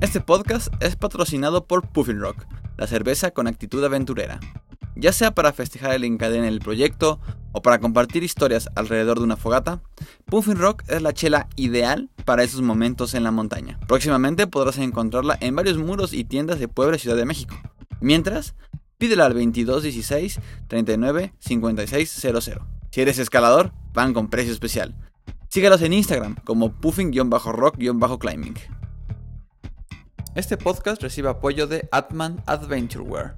Este podcast es patrocinado por Puffin Rock, la cerveza con actitud aventurera. Ya sea para festejar el encadena del proyecto o para compartir historias alrededor de una fogata, Puffin Rock es la chela ideal para esos momentos en la montaña. Próximamente podrás encontrarla en varios muros y tiendas de Puebla y Ciudad de México. Mientras, pídela al 2216 39 5600. Si eres escalador, van con precio especial. Sígalos en Instagram como puffin-rock-climbing. Este podcast recibe apoyo de Atman Adventureware.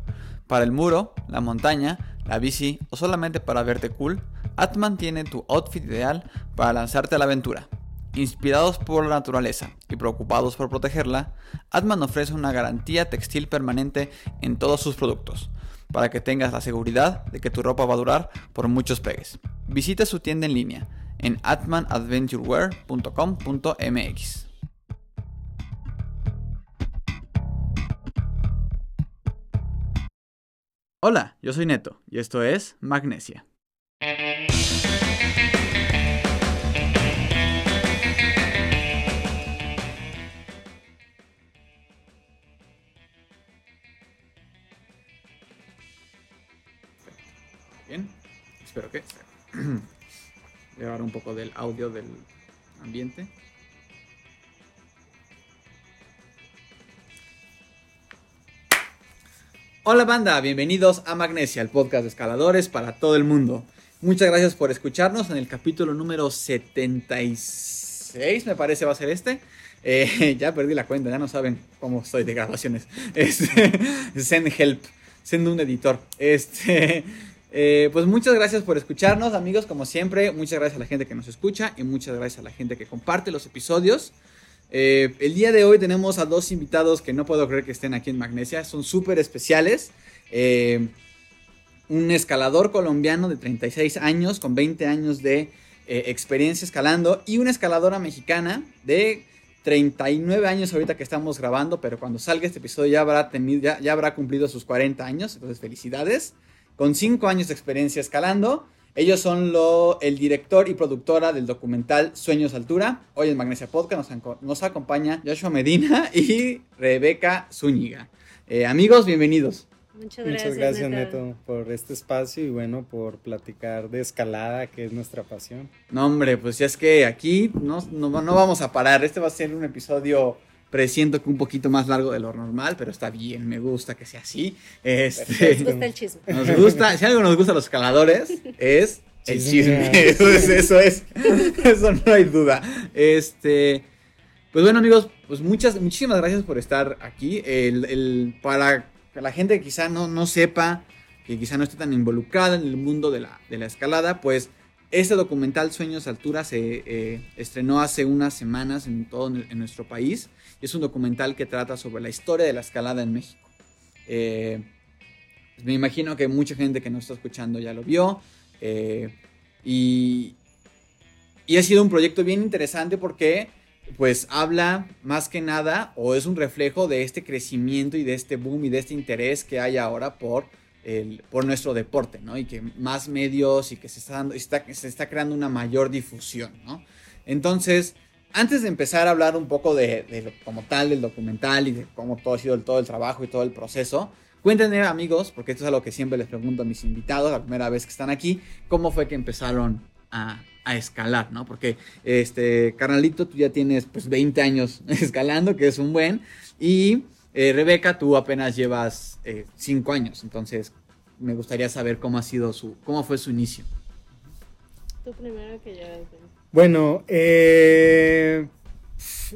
Para el muro, la montaña, la bici o solamente para verte cool, Atman tiene tu outfit ideal para lanzarte a la aventura. Inspirados por la naturaleza y preocupados por protegerla, Atman ofrece una garantía textil permanente en todos sus productos, para que tengas la seguridad de que tu ropa va a durar por muchos pegues. Visita su tienda en línea en atmanadventurewear.com.mx. Hola, yo soy Neto y esto es Magnesia. Bien, espero que... Voy a un poco del audio del ambiente. Hola banda, bienvenidos a Magnesia, el podcast de escaladores para todo el mundo. Muchas gracias por escucharnos en el capítulo número 76, me parece va a ser este. Eh, ya perdí la cuenta, ya no saben cómo estoy de grabaciones. Este, send help, send un editor. Este, eh, pues muchas gracias por escucharnos, amigos, como siempre. Muchas gracias a la gente que nos escucha y muchas gracias a la gente que comparte los episodios. Eh, el día de hoy tenemos a dos invitados que no puedo creer que estén aquí en Magnesia, son súper especiales. Eh, un escalador colombiano de 36 años, con 20 años de eh, experiencia escalando, y una escaladora mexicana de 39 años ahorita que estamos grabando, pero cuando salga este episodio ya habrá, ya habrá cumplido sus 40 años, entonces felicidades. Con 5 años de experiencia escalando, ellos son lo, el director y productora del documental Sueños Altura. Hoy en Magnesia Podcast nos, acompaña Joshua Medina y Rebeca Zúñiga. Eh, amigos, bienvenidos. Muchas gracias, Muchas gracias Neto. por este espacio y bueno, por platicar de escalada, que es nuestra pasión. No, hombre, pues ya es que aquí no, no, no vamos a parar. Este va a ser un episodio presiento que un poquito más largo de lo normal, pero está bien, me gusta que sea así. Este, nos gusta el chisme. Nos gusta, si algo nos gusta a los escaladores, es el chisme. Eso es, eso es, eso no hay duda. Este, pues bueno amigos, pues muchas, muchísimas gracias por estar aquí. El, el, para la gente que quizá no, no sepa, que quizá no esté tan involucrada en el mundo de la, de la escalada, pues este documental Sueños Altura se eh, estrenó hace unas semanas en todo en nuestro país. Es un documental que trata sobre la historia de la escalada en México. Eh, pues me imagino que mucha gente que nos está escuchando ya lo vio. Eh, y, y ha sido un proyecto bien interesante porque pues habla más que nada o es un reflejo de este crecimiento y de este boom y de este interés que hay ahora por por nuestro deporte, ¿no? Y que más medios y que se está, dando, se está creando una mayor difusión, ¿no? Entonces, antes de empezar a hablar un poco de, como tal del documental y de cómo todo ha sido el, todo el trabajo y todo el proceso, cuéntenme amigos, porque esto es algo que siempre les pregunto a mis invitados, la primera vez que están aquí, cómo fue que empezaron a, a escalar, ¿no? Porque, este, carnalito, tú ya tienes pues 20 años escalando, que es un buen, y eh, Rebeca, tú apenas llevas eh, cinco años, entonces me gustaría saber cómo ha sido su, cómo fue su inicio. Tú primero que yo. Bueno, eh,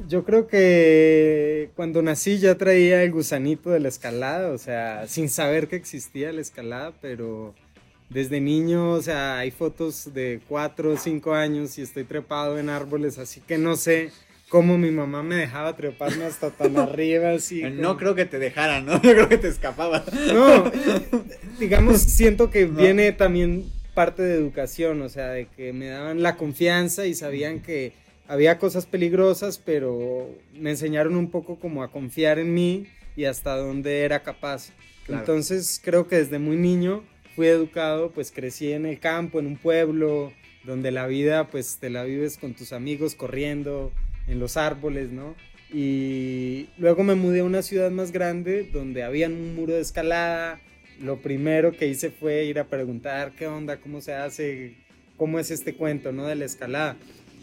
yo creo que cuando nací ya traía el gusanito de la escalada, o sea, sin saber que existía la escalada, pero desde niño, o sea, hay fotos de cuatro o cinco años y estoy trepado en árboles, así que no sé cómo mi mamá me dejaba treparme hasta tan arriba, así. No creo que te dejaran, ¿no? No creo que te escapaba. No, digamos, siento que viene también parte de educación, o sea, de que me daban la confianza y sabían que había cosas peligrosas, pero me enseñaron un poco como a confiar en mí y hasta dónde era capaz. Entonces creo que desde muy niño fui educado, pues crecí en el campo, en un pueblo, donde la vida pues te la vives con tus amigos corriendo, en los árboles, ¿no? Y luego me mudé a una ciudad más grande donde había un muro de escalada. Lo primero que hice fue ir a preguntar qué onda, cómo se hace, cómo es este cuento, ¿no? De la escalada.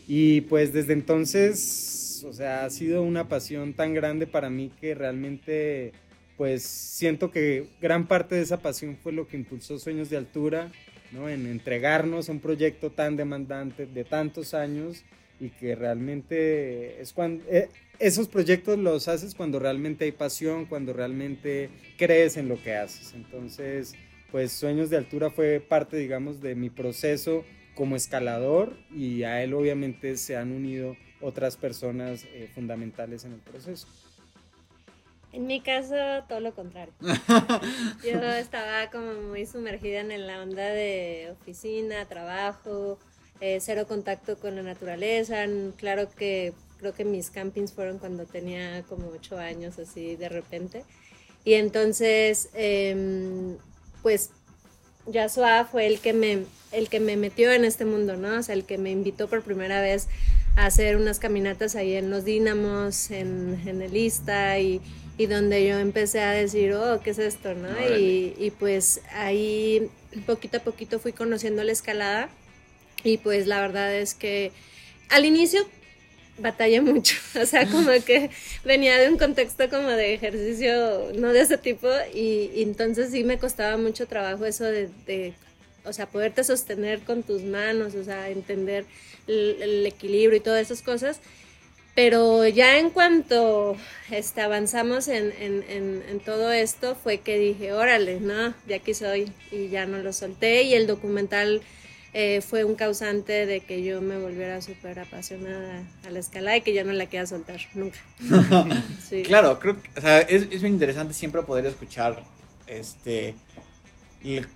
Y pues desde entonces, o sea, ha sido una pasión tan grande para mí que realmente, pues siento que gran parte de esa pasión fue lo que impulsó Sueños de Altura, ¿no? En entregarnos a un proyecto tan demandante de tantos años y que realmente es cuando... Eh, esos proyectos los haces cuando realmente hay pasión, cuando realmente crees en lo que haces. Entonces, pues Sueños de Altura fue parte, digamos, de mi proceso como escalador y a él obviamente se han unido otras personas eh, fundamentales en el proceso. En mi caso, todo lo contrario. Yo estaba como muy sumergida en la onda de oficina, trabajo, eh, cero contacto con la naturaleza. Claro que creo que mis campings fueron cuando tenía como ocho años, así de repente. Y entonces, eh, pues, Yasua fue el que, me, el que me metió en este mundo, ¿no? O sea, el que me invitó por primera vez a hacer unas caminatas ahí en los Dínamos, en, en el Ista, y, y, donde yo empecé a decir, oh, ¿qué es esto, no? Y, y pues ahí poquito a poquito fui conociendo la escalada, y pues la verdad es que al inicio batallé mucho, o sea, como que venía de un contexto como de ejercicio, no de ese tipo, y, entonces sí me costaba mucho trabajo eso de, o sea, poderte sostener con tus manos, o sea, entender el, equilibrio y todas esas cosas. Pero ya en cuanto este, avanzamos en, en, en, en, todo esto, fue que dije, órale, no, ya aquí soy, y ya no lo solté, y el documental eh, fue un causante de que yo me volviera súper apasionada a la escalada y que ya no la queda soltar nunca. Claro, creo que o sea, es, es muy interesante siempre poder escuchar este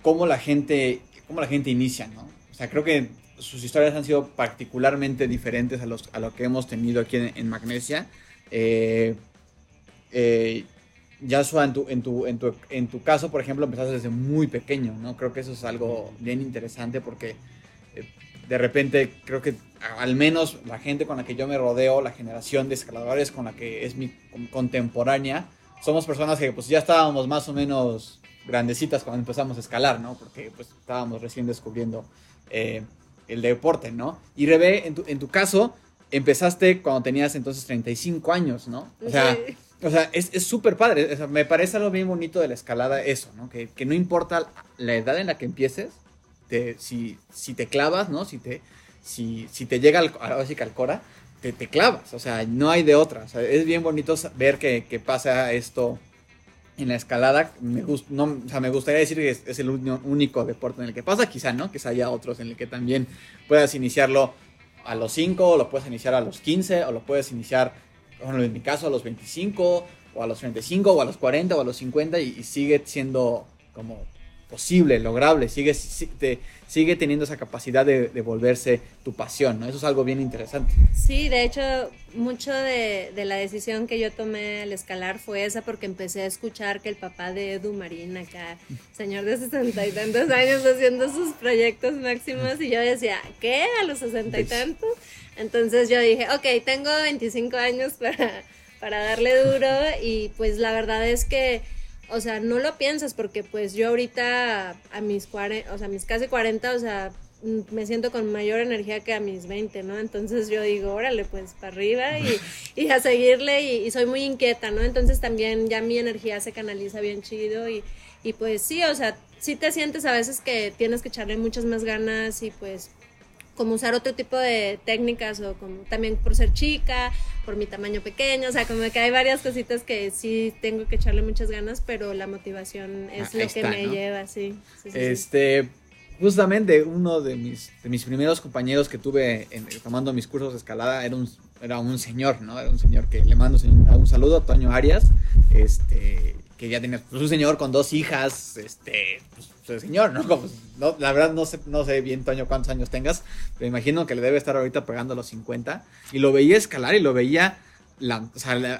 cómo la gente cómo la gente inicia, ¿no? O sea, creo que sus historias han sido particularmente diferentes a, los, a lo que hemos tenido aquí en, Magnesia. Eh, eh, Yasua, en tu, en, tu, en, tu, en tu caso, por ejemplo, empezaste desde muy pequeño, ¿no? Creo que eso es algo bien interesante porque eh, de repente creo que al menos la gente con la que yo me rodeo, la generación de escaladores con la que es mi contemporánea, somos personas que pues ya estábamos más o menos grandecitas cuando empezamos a escalar, ¿no? Porque pues estábamos recién descubriendo eh, el deporte, ¿no? Y Rebe, en tu, en tu caso, empezaste cuando tenías entonces 35 años, ¿no? Sea, o sea, es súper padre. me parece algo bien bonito de la escalada eso, ¿no? Que, no importa la edad en la que empieces, te, si, si te clavas, ¿no? Si te, si, si te llega al, al Cora, te, te clavas. O sea, no hay de otra. O sea, es bien bonito ver que, que pasa esto en la escalada. Me, no, o sea, me gustaría decir que es, el único deporte en el que pasa. Quizá, ¿no? Quizá haya otros en el que también puedas iniciarlo a los 5, o lo puedes iniciar a los 15, o lo puedes iniciar bueno, en mi caso a los 25 o a los 35 o a los 40 o a los 50 y, sigue siendo como posible, lograble, sigue, sigue teniendo esa capacidad de, volverse tu pasión, ¿no? Eso es algo bien interesante. Sí, de hecho, mucho de, la decisión que yo tomé al escalar fue esa porque empecé a escuchar que el papá de Edu Marín, acá, señor de sesenta y tantos años haciendo sus proyectos máximos y yo decía, ¿qué? ¿A los sesenta y tantos? Entonces yo dije, ok, tengo 25 años para, para darle duro y pues la verdad es que, o sea, no lo piensas porque pues yo ahorita a mis, 40, o sea, mis casi 40, o sea, me siento con mayor energía que a mis 20, ¿no? Entonces yo digo, órale, pues para arriba y, y a seguirle y, y, soy muy inquieta, ¿no? Entonces también ya mi energía se canaliza bien chido y, y pues sí, o sea, sí te sientes a veces que tienes que echarle muchas más ganas y pues como usar otro tipo de técnicas o como también por ser chica, por mi tamaño pequeño, o sea, como que hay varias cositas que sí tengo que echarle muchas ganas, pero la motivación es ah, lo que me lleva, sí. este, justamente uno de mis, de mis primeros compañeros que tuve en, tomando mis cursos de escalada era un, era un señor, ¿no? Era un señor que le mando un saludo, Toño Arias, este, que ya tiene pues, un señor con dos hijas, este, pues, pues señor, ¿no? La verdad no sé, no sé bien, Toño, cuántos años tengas, pero imagino que le debe estar ahorita pegando los 50. Y lo veía escalar y lo veía,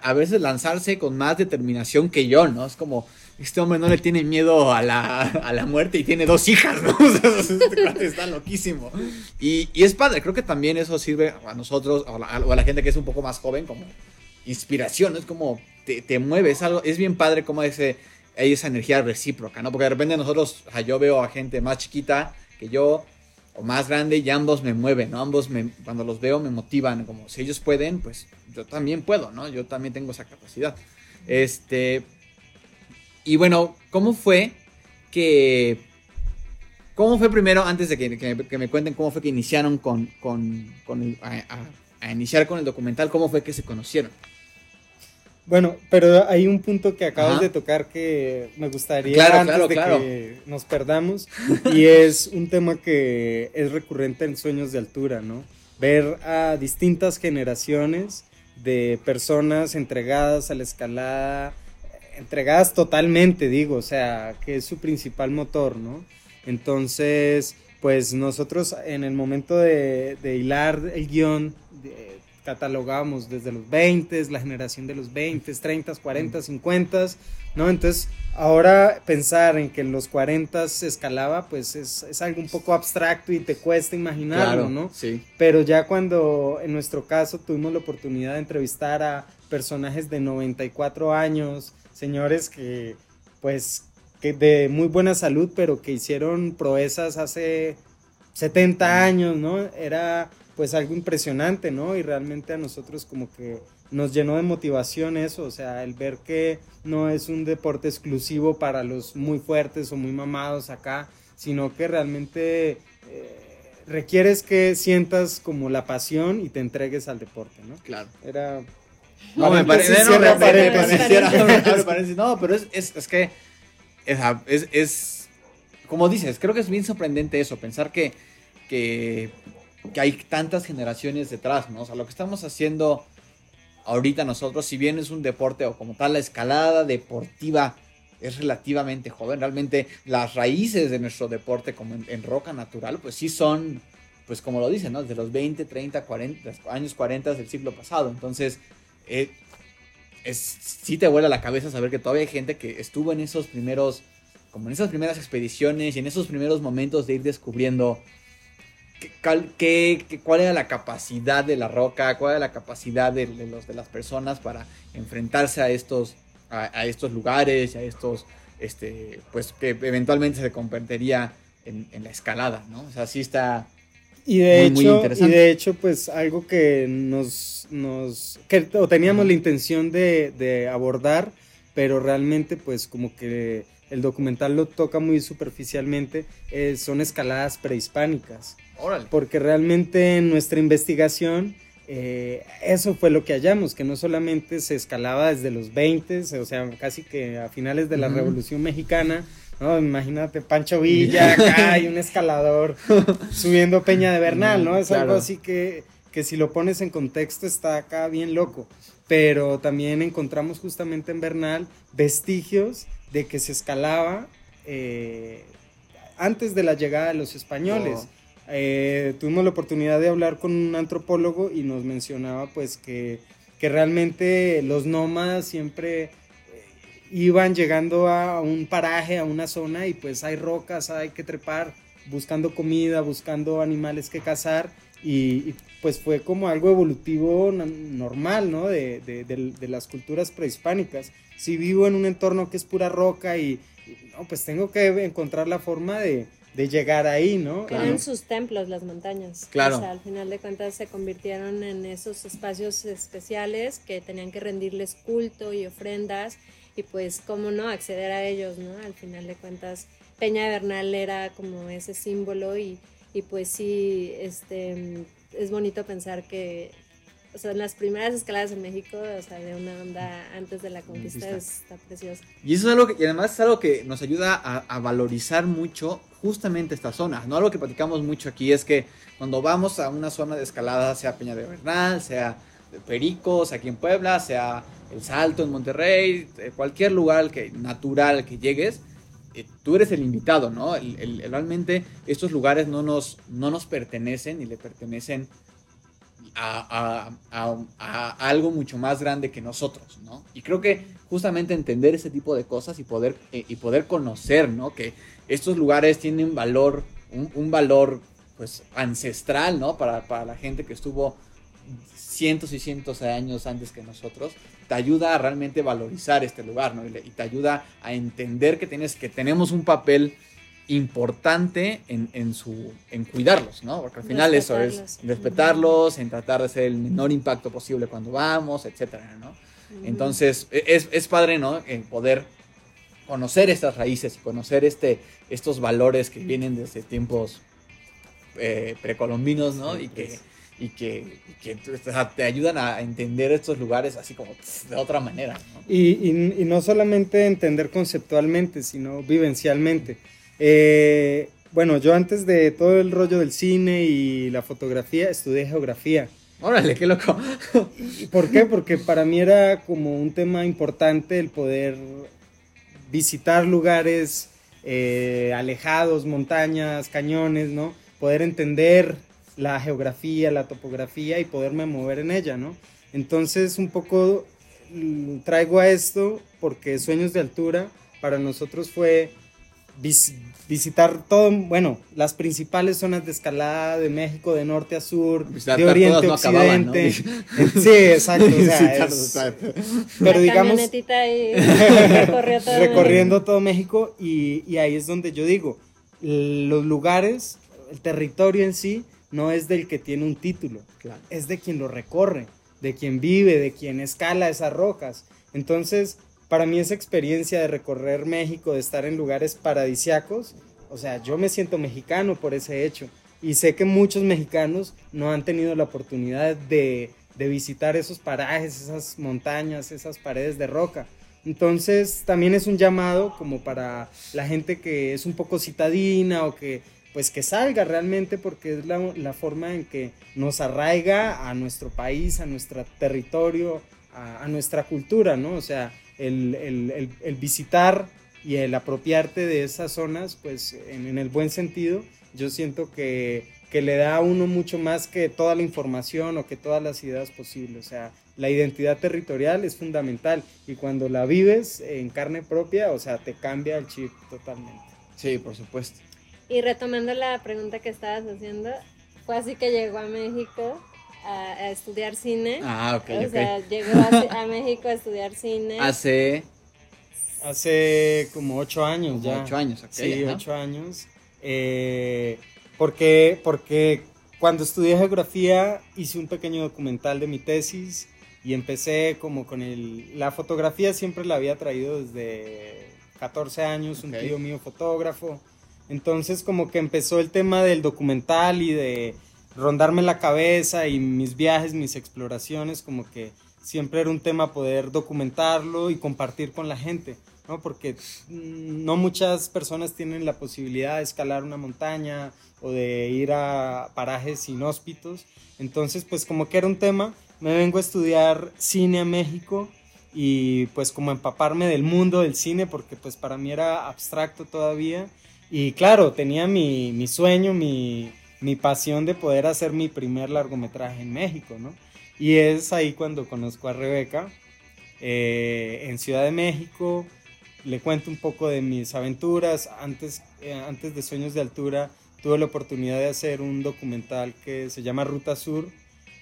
a veces lanzarse con más determinación que yo, ¿no? Es como, este hombre no le tiene miedo a la, a la muerte y tiene dos hijas, ¿no? Este está loquísimo. Y, es padre, creo que también eso sirve a nosotros, o a, la, gente que es un poco más joven, como inspiración, es como te, te mueve, es algo, es bien padre como ese, hay esa energía recíproca, ¿no? Porque de repente nosotros, o sea, yo veo a gente más chiquita que yo, o más grande, y ambos me mueven, ¿no? Ambos me, cuando los veo me motivan, como si ellos pueden, pues yo también puedo, ¿no? Yo también tengo esa capacidad. Este, y bueno, ¿cómo fue que... ¿Cómo fue primero, antes de que, me cuenten cómo fue que iniciaron con, con, con iniciar con el documental, cómo fue que se conocieron? Bueno, pero hay un punto que acabas Ajá. de tocar que me gustaría Claro, antes claro, de claro. que nos perdamos y es un tema que es recurrente en Sueños de Altura, ¿no? Ver a distintas generaciones de personas entregadas a la escalada, entregadas totalmente, digo, o sea, que es su principal motor, ¿no? Entonces, pues nosotros en el momento de, de hilar el guion, de- catalogamos desde los 20, la generación de los 20, 30, 40, 50, ¿no? Entonces, ahora pensar en que en los 40 se escalaba, pues es, es algo un poco abstracto y te cuesta imaginarlo, ¿no? Sí. Pero ya cuando en nuestro caso tuvimos la oportunidad de entrevistar a personajes de 94 años, señores que pues que de muy buena salud, pero que hicieron proezas hace 70 años, ¿no? Era pues algo impresionante, ¿no? Y realmente a nosotros como que nos llenó de motivación eso, o sea, el ver que no es un deporte exclusivo para los muy fuertes o muy mamados acá, sino que realmente eh, requieres que sientas como la pasión y te entregues al deporte, ¿no? Claro. Era... No, me parece. No, me- paréntesis. No, pero es, es, es que. Es, es, es- Como dices, creo que es bien sorprendente eso, pensar que, que, que hay tantas generaciones detrás, ¿no? O sea, lo que estamos haciendo ahorita nosotros, si bien es un deporte o como tal, la escalada deportiva es relativamente joven, realmente las raíces de nuestro deporte como en, roca natural, pues sí son, pues como lo dicen, ¿no? Desde los 20, 30, 40, años 40 del siglo pasado. Entonces, eh, sí te vuela la cabeza saber que todavía hay gente que estuvo en esos primeros, como en esas primeras expediciones y en esos primeros momentos de ir descubriendo qué- cuál era la capacidad de la roca, cuál era la capacidad de, de los, de las personas para enfrentarse a estos, a, a estos lugares y a estos, este, pues que eventualmente se convertiría en, en la escalada, ¿no? O sea, sí está... Y de Muy, muy hecho, y interesante. de hecho, pues algo que nos, nos que o teníamos Ajá. la intención de, de abordar, pero realmente, pues como que el documental lo toca muy superficialmente, eh, son escaladas prehispánicas, Órale. porque realmente en nuestra investigación eh, eso fue lo que hallamos, que no solamente se escalaba desde los 20, o sea, casi que a finales de la. Revolución Mexicana, ¿no? Imagínate Pancho Villa acá y un escalador subiendo Peña de Bernal, ¿no? Es algo así que, que si lo pones en contexto está acá bien loco. Pero también encontramos justamente en Bernal vestigios de que se escalaba eh, antes de la llegada de los españoles. Oh. Eh, tuvimos la oportunidad de hablar con un antropólogo y nos mencionaba pues que, que realmente los nómadas siempre eh, iban llegando a un paraje, a una zona y pues hay rocas, hay que trepar buscando comida, buscando animales que cazar y, y, pues fue como algo evolutivo normal, ¿no? De, de- de- de las culturas prehispánicas. Si vivo en un entorno que es pura roca y, y, no, pues tengo que encontrar la forma de, de llegar ahí, ¿no? Claro. Eran sus templos las montañas. Claro. O sea, al final de cuentas se convirtieron en esos espacios especiales que tenían que rendirles culto y ofrendas y pues cómo no acceder a ellos, ¿no? Al final de cuentas Peña de Bernal era como ese símbolo y, y pues sí, este, es bonito pensar que, o sea, en las primeras escaladas en México, o sea, de una onda antes de la conquista, Conquista. está precioso. Y eso es algo que, y además es algo que nos ayuda a, a valorizar mucho justamente esta zona. ¿no? Algo que platicamos mucho aquí es que cuando vamos a una zona de escalada, sea Peña de Bernal, sea Pericos aquí en Puebla, sea El Salto en Monterrey, eh, cualquier lugar que, natural que llegues, eh, tú eres el invitado, ¿no? Realmente estos lugares no nos, no nos pertenecen y le pertenecen a algo mucho más grande que nosotros, ¿no? Y creo que justamente entender ese tipo de cosas y poder, eh, y poder conocer, ¿no? Que estos lugares tienen valor, un, un valor, pues, ancestral, ¿no? Para, para la gente que estuvo cientos y cientos de años antes que nosotros, te ayuda a realmente valorizar este lugar, ¿no? Y, le- y te ayuda a entender que tienes que tenemos un papel importante en, en su en cuidarlos, ¿no? Porque al final eso es Respetarlos. en tratar de hacer el menor impacto posible cuando vamos, etcétera, ¿no? Entonces, e- es, es padre, ¿no? En poder conocer estas raíces y conocer este, estos valores que vienen desde tiempos eh, precolombinos, ¿no? Sí, y que, pues. y que, y que, o sea, te ayudan a entender estos lugares así como tss, de otra manera, ¿no? Y, y- y no solamente entender conceptualmente, sino vivencialmente. Eh, bueno, yo antes de todo el rollo del cine y la fotografía, estudié geografía. Órale, qué loco. ¿Y por qué? Porque para mí era como un tema importante el poder visitar lugares eh, alejados, montañas, cañones, ¿no? Poder entender la geografía, la topografía y poderme mover en ella, ¿no? Entonces un poco mm, traigo a esto porque Sueños de Altura para nosotros fue vis- visitar todo, bueno, las principales zonas de escalada de México de norte a sur, Visitar de oriente a no acababan, ¿no? occidente. Sí, exacto. o sea, es- pero digamos todo recorriendo todo México y, y ahí es donde yo digo, los lugares, el territorio en sí no es del que tiene un título, Claro. es de quien lo recorre, de quien vive, de quien escala esas rocas. Entonces, para mí esa experiencia de recorrer México, de estar en lugares paradisiacos, o sea, yo me siento mexicano por ese hecho. Y sé que muchos mexicanos no han tenido la oportunidad de, visitar esos parajes, esas montañas, esas paredes de roca. Entonces, también es un llamado como para la gente que es un poco citadina o que pues que salga realmente porque es la, la forma en que nos arraiga a nuestro país, a nuestro territorio, a, a nuestra cultura, ¿no? O sea, el, el- el- el visitar y el apropiarte de esas zonas, pues en, en el buen sentido, yo siento que, que le da a uno mucho más que toda la información o que todas las ideas posibles. O sea, la identidad territorial es fundamental y cuando la vives en carne propia, o sea, te cambia el chip totalmente. Sí, por supuesto. Y retomando la pregunta que estabas haciendo, fue así que llegó a México a, a estudiar cine. Ah, ok, o sea, llegó a, a México a estudiar cine. Hace Hace como ocho años ya. ocho años, ok. Sí, ocho años. Eh, porque, porque cuando estudié geografía hice un pequeño documental de mi tesis y empecé como con el... La fotografía siempre la había traído desde 14 años, un tío mío fotógrafo. Entonces como que empezó el tema del documental y de rondarme la cabeza y mis viajes, mis exploraciones, como que siempre era un tema poder documentarlo y compartir con la gente, ¿no? Porque mm, no muchas personas tienen la posibilidad de escalar una montaña o de ir a parajes inhóspitos. Entonces, pues como que era un tema, me vengo a estudiar cine a México y pues como empaparme del mundo del cine porque pues para mí era abstracto todavía y claro, tenía mi, mi sueño, mi, mi pasión de poder hacer mi primer largometraje en México, ¿no? Y es ahí cuando conozco a Rebeca eh, en Ciudad de México. Le cuento un poco de mis aventuras. Antes, eh, antes de Sueños de Altura tuve la oportunidad de hacer un documental que se llama Ruta Sur,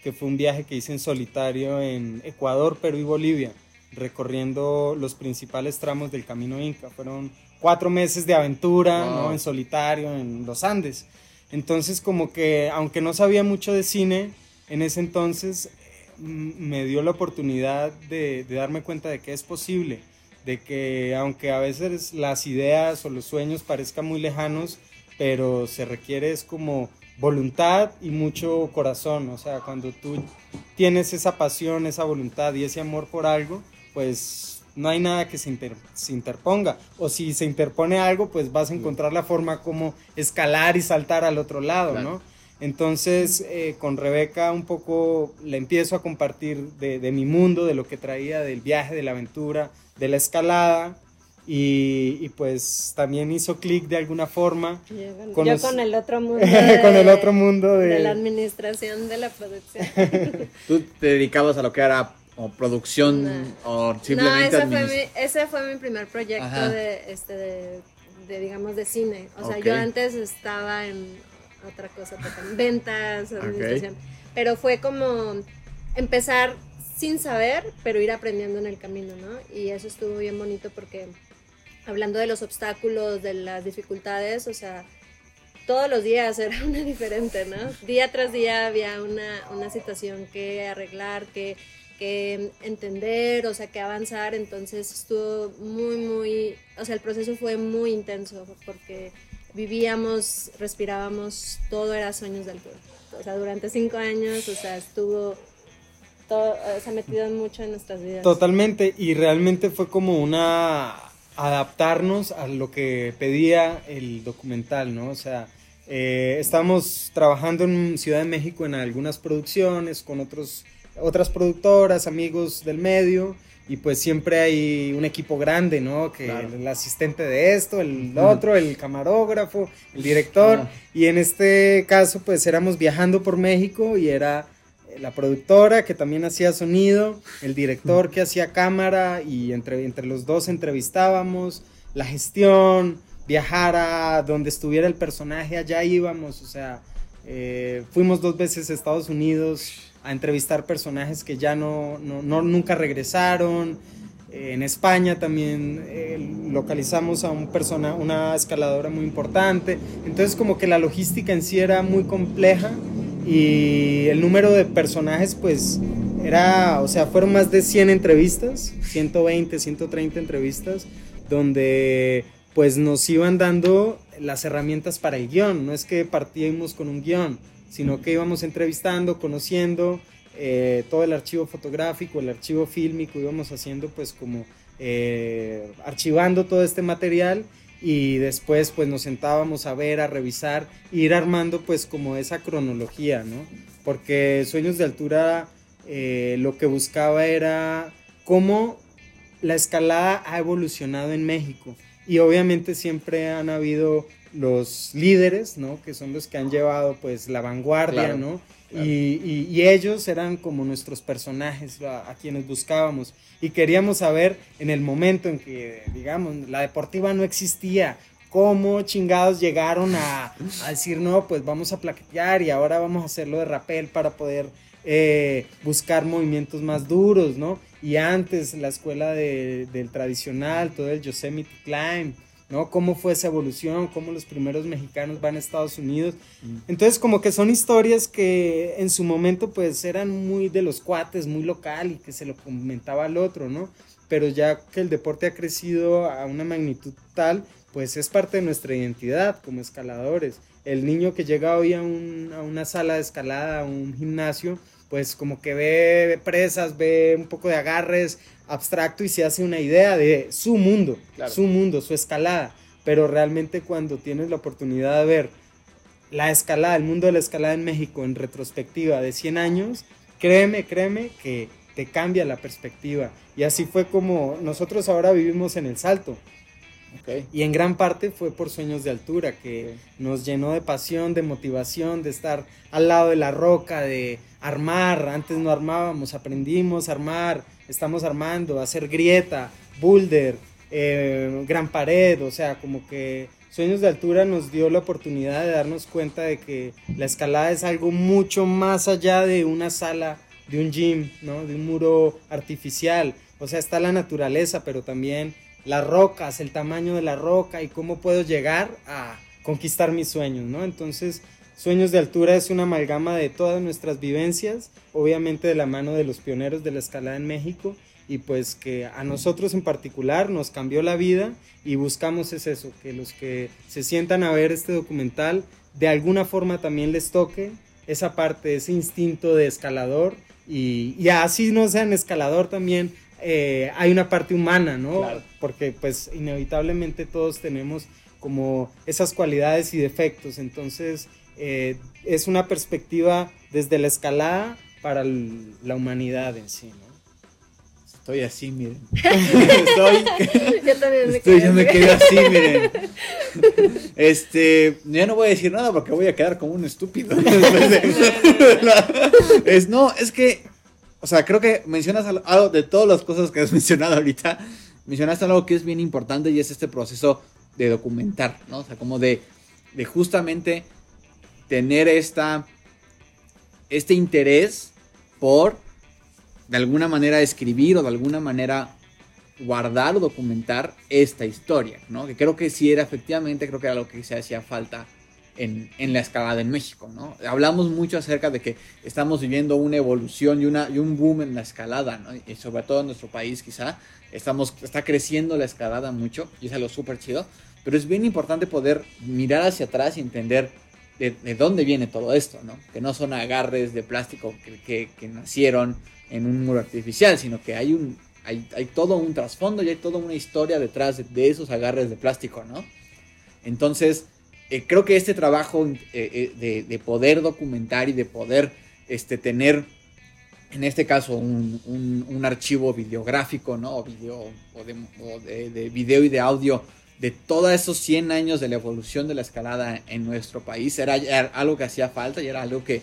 que fue un viaje que hice en solitario en Ecuador, Perú y Bolivia, recorriendo los principales tramos del Camino Inca. Fueron cuatro meses de aventura, Wow. ¿no? En solitario, en los Andes. Entonces, como que, aunque no sabía mucho de cine, en ese entonces eh, m- me dio la oportunidad de darme cuenta de que es posible, de que aunque a veces las ideas o los sueños parezcan muy lejanos, pero se requiere es como voluntad y mucho corazón, o sea, cuando tú tienes esa pasión, esa voluntad y ese amor por algo, pues no hay nada que se, inter- se interponga. O si se interpone algo, pues vas a encontrar la forma como escalar y saltar al otro lado, Claro. ¿no? Entonces, eh, con Rebeca un poco le empiezo a compartir de, de mi mundo, de lo que traía, del viaje, de la aventura, de la escalada. Y, y pues también hizo clic de alguna forma Yo con, Con yo los- con el otro mundo. con el otro mundo De de... la administración de la producción. ¿Tú te dedicabas a lo que era o producción No. o no, simplemente ese fue, mi, ese fue mi primer proyecto Ajá. de, este, de, de, digamos, de cine. O sea, yo antes estaba en otra cosa, totalmente, ventas, administración. Pero fue como empezar sin saber, pero ir aprendiendo en el camino, ¿no? Y eso estuvo bien bonito porque hablando de los obstáculos, de las dificultades, o sea, todos los días era una diferente, ¿no? Día tras día había una, una situación que arreglar, que, que entender, o sea, que avanzar, entonces estuvo muy, muy, o sea, el proceso fue muy intenso porque vivíamos, respirábamos, todo era sueños del altura. O sea, durante cinco años, o sea, estuvo todo, se ha metido mucho en nuestras vidas. Totalmente, y realmente fue como una adaptarnos a lo que pedía el documental, ¿no? O sea, eh, estamos trabajando en Ciudad de México en algunas producciones con otros, otras productoras, amigos del medio, y pues siempre hay un equipo grande, ¿no? Que el, asistente de esto, el otro, el camarógrafo, el director, y en este caso pues éramos viajando por México y era la productora que también hacía sonido, el director que hacía cámara y entre, entre los dos entrevistábamos, la gestión, viajar a donde estuviera el personaje, allá íbamos, o sea, eh, fuimos dos veces a Estados Unidos a entrevistar personajes que ya no, no, nunca regresaron. en España también eh, localizamos a un persona, una escaladora muy importante. Entonces como que la logística en sí era muy compleja y el número de personajes pues era, o sea, fueron más de 100 entrevistas, 120, 130 entrevistas, donde pues nos iban dando las herramientas para el guion, no es que partíamos con un guion, sino que íbamos entrevistando, conociendo eh, todo el archivo fotográfico, el archivo fílmico, íbamos haciendo pues como eh, archivando todo este material y después pues nos sentábamos a ver, a revisar, e ir armando pues como esa cronología, ¿no? Porque Sueños de Altura eh, lo que buscaba era cómo la escalada ha evolucionado en México y obviamente siempre han habido los líderes, ¿no? Que son los que han llevado pues la vanguardia, ¿no? Y, ellos eran como nuestros personajes a, quienes buscábamos y queríamos saber en el momento en que, digamos, la deportiva no existía, cómo chingados llegaron a, decir, no, pues vamos a plaquetear y ahora vamos a hacerlo de rapel para poder eh, buscar movimientos más duros, ¿no? Y antes la escuela del tradicional, todo el Yosemite Climb, ¿no? Cómo fue esa evolución, cómo los primeros mexicanos van a Estados Unidos. Mm. Entonces, como que son historias que en su momento, pues, eran muy de los cuates, muy local y que se lo comentaba al otro, ¿no? Pero ya que el deporte ha crecido a una magnitud tal, pues es parte de nuestra identidad como escaladores. El niño que llega hoy a, a una sala de escalada, a un gimnasio, pues como que ve presas, ve un poco de agarres, abstracto y se hace una idea de su mundo, su mundo, su escalada. Pero realmente cuando tienes la oportunidad de ver la escalada, el mundo de la escalada en México en retrospectiva de 100 años, créeme, créeme que te cambia la perspectiva. Y así fue como nosotros ahora vivimos en el salto. Y en gran parte fue por Sueños de Altura, que nos llenó de pasión, de motivación, de estar al lado de la roca, de armar. Antes no armábamos, aprendimos a armar, estamos armando, hacer grieta, boulder, eh, gran pared, o sea, como que Sueños de Altura nos dio la oportunidad de darnos cuenta de que la escalada es algo mucho más allá de una sala, de un gym, ¿no? De un muro artificial. O sea, está la naturaleza, pero también las rocas, el tamaño de la roca y cómo puedo llegar a conquistar mis sueños, ¿no? Entonces, Sueños de Altura es una amalgama de todas nuestras vivencias, obviamente de la mano de los pioneros de la escalada en México y pues que a nosotros en particular nos cambió la vida y buscamos es eso, que los que se sientan a ver este documental de alguna forma también les toque esa parte, ese instinto de escalador y, así no sean escalador también eh, hay una parte humana, ¿no? Porque pues inevitablemente todos tenemos como esas cualidades y defectos, entonces eh, es una perspectiva desde la escalada para la humanidad en sí, ¿no? Estoy así, miren. Estoy, yo también me estoy, yo me quedé así, miren. Este, ya no voy a decir nada porque voy a quedar como un estúpido. es, no, es que, o sea, creo que mencionas algo de todas las cosas que has mencionado ahorita. Mencionaste algo que es bien importante y es este proceso de documentar, ¿no? O sea, como de, de justamente tener esta, este interés por de alguna manera escribir o de alguna manera guardar o documentar esta historia, ¿no? Que creo que sí era efectivamente, creo que era lo que se hacía falta en, la escalada en México, ¿no? Hablamos mucho acerca de que estamos viviendo una evolución y, una, y un boom en la escalada. Y sobre todo en nuestro país quizá, estamos, está creciendo la escalada mucho y es algo súper chido, pero es bien importante poder mirar hacia atrás y entender de, dónde viene todo esto, ¿no? Que no son agarres de plástico que, que nacieron en un muro artificial, sino que hay un, hay, todo un trasfondo y hay toda una historia detrás de, esos agarres de plástico, ¿no? Entonces, eh, creo que este trabajo eh, eh, de, poder documentar y de poder este, tener, en este caso, un, archivo videográfico, ¿no? O, video, o, de, de, video y de audio de todos esos 100 años de la evolución de la escalada en nuestro país, era algo que hacía falta y era algo que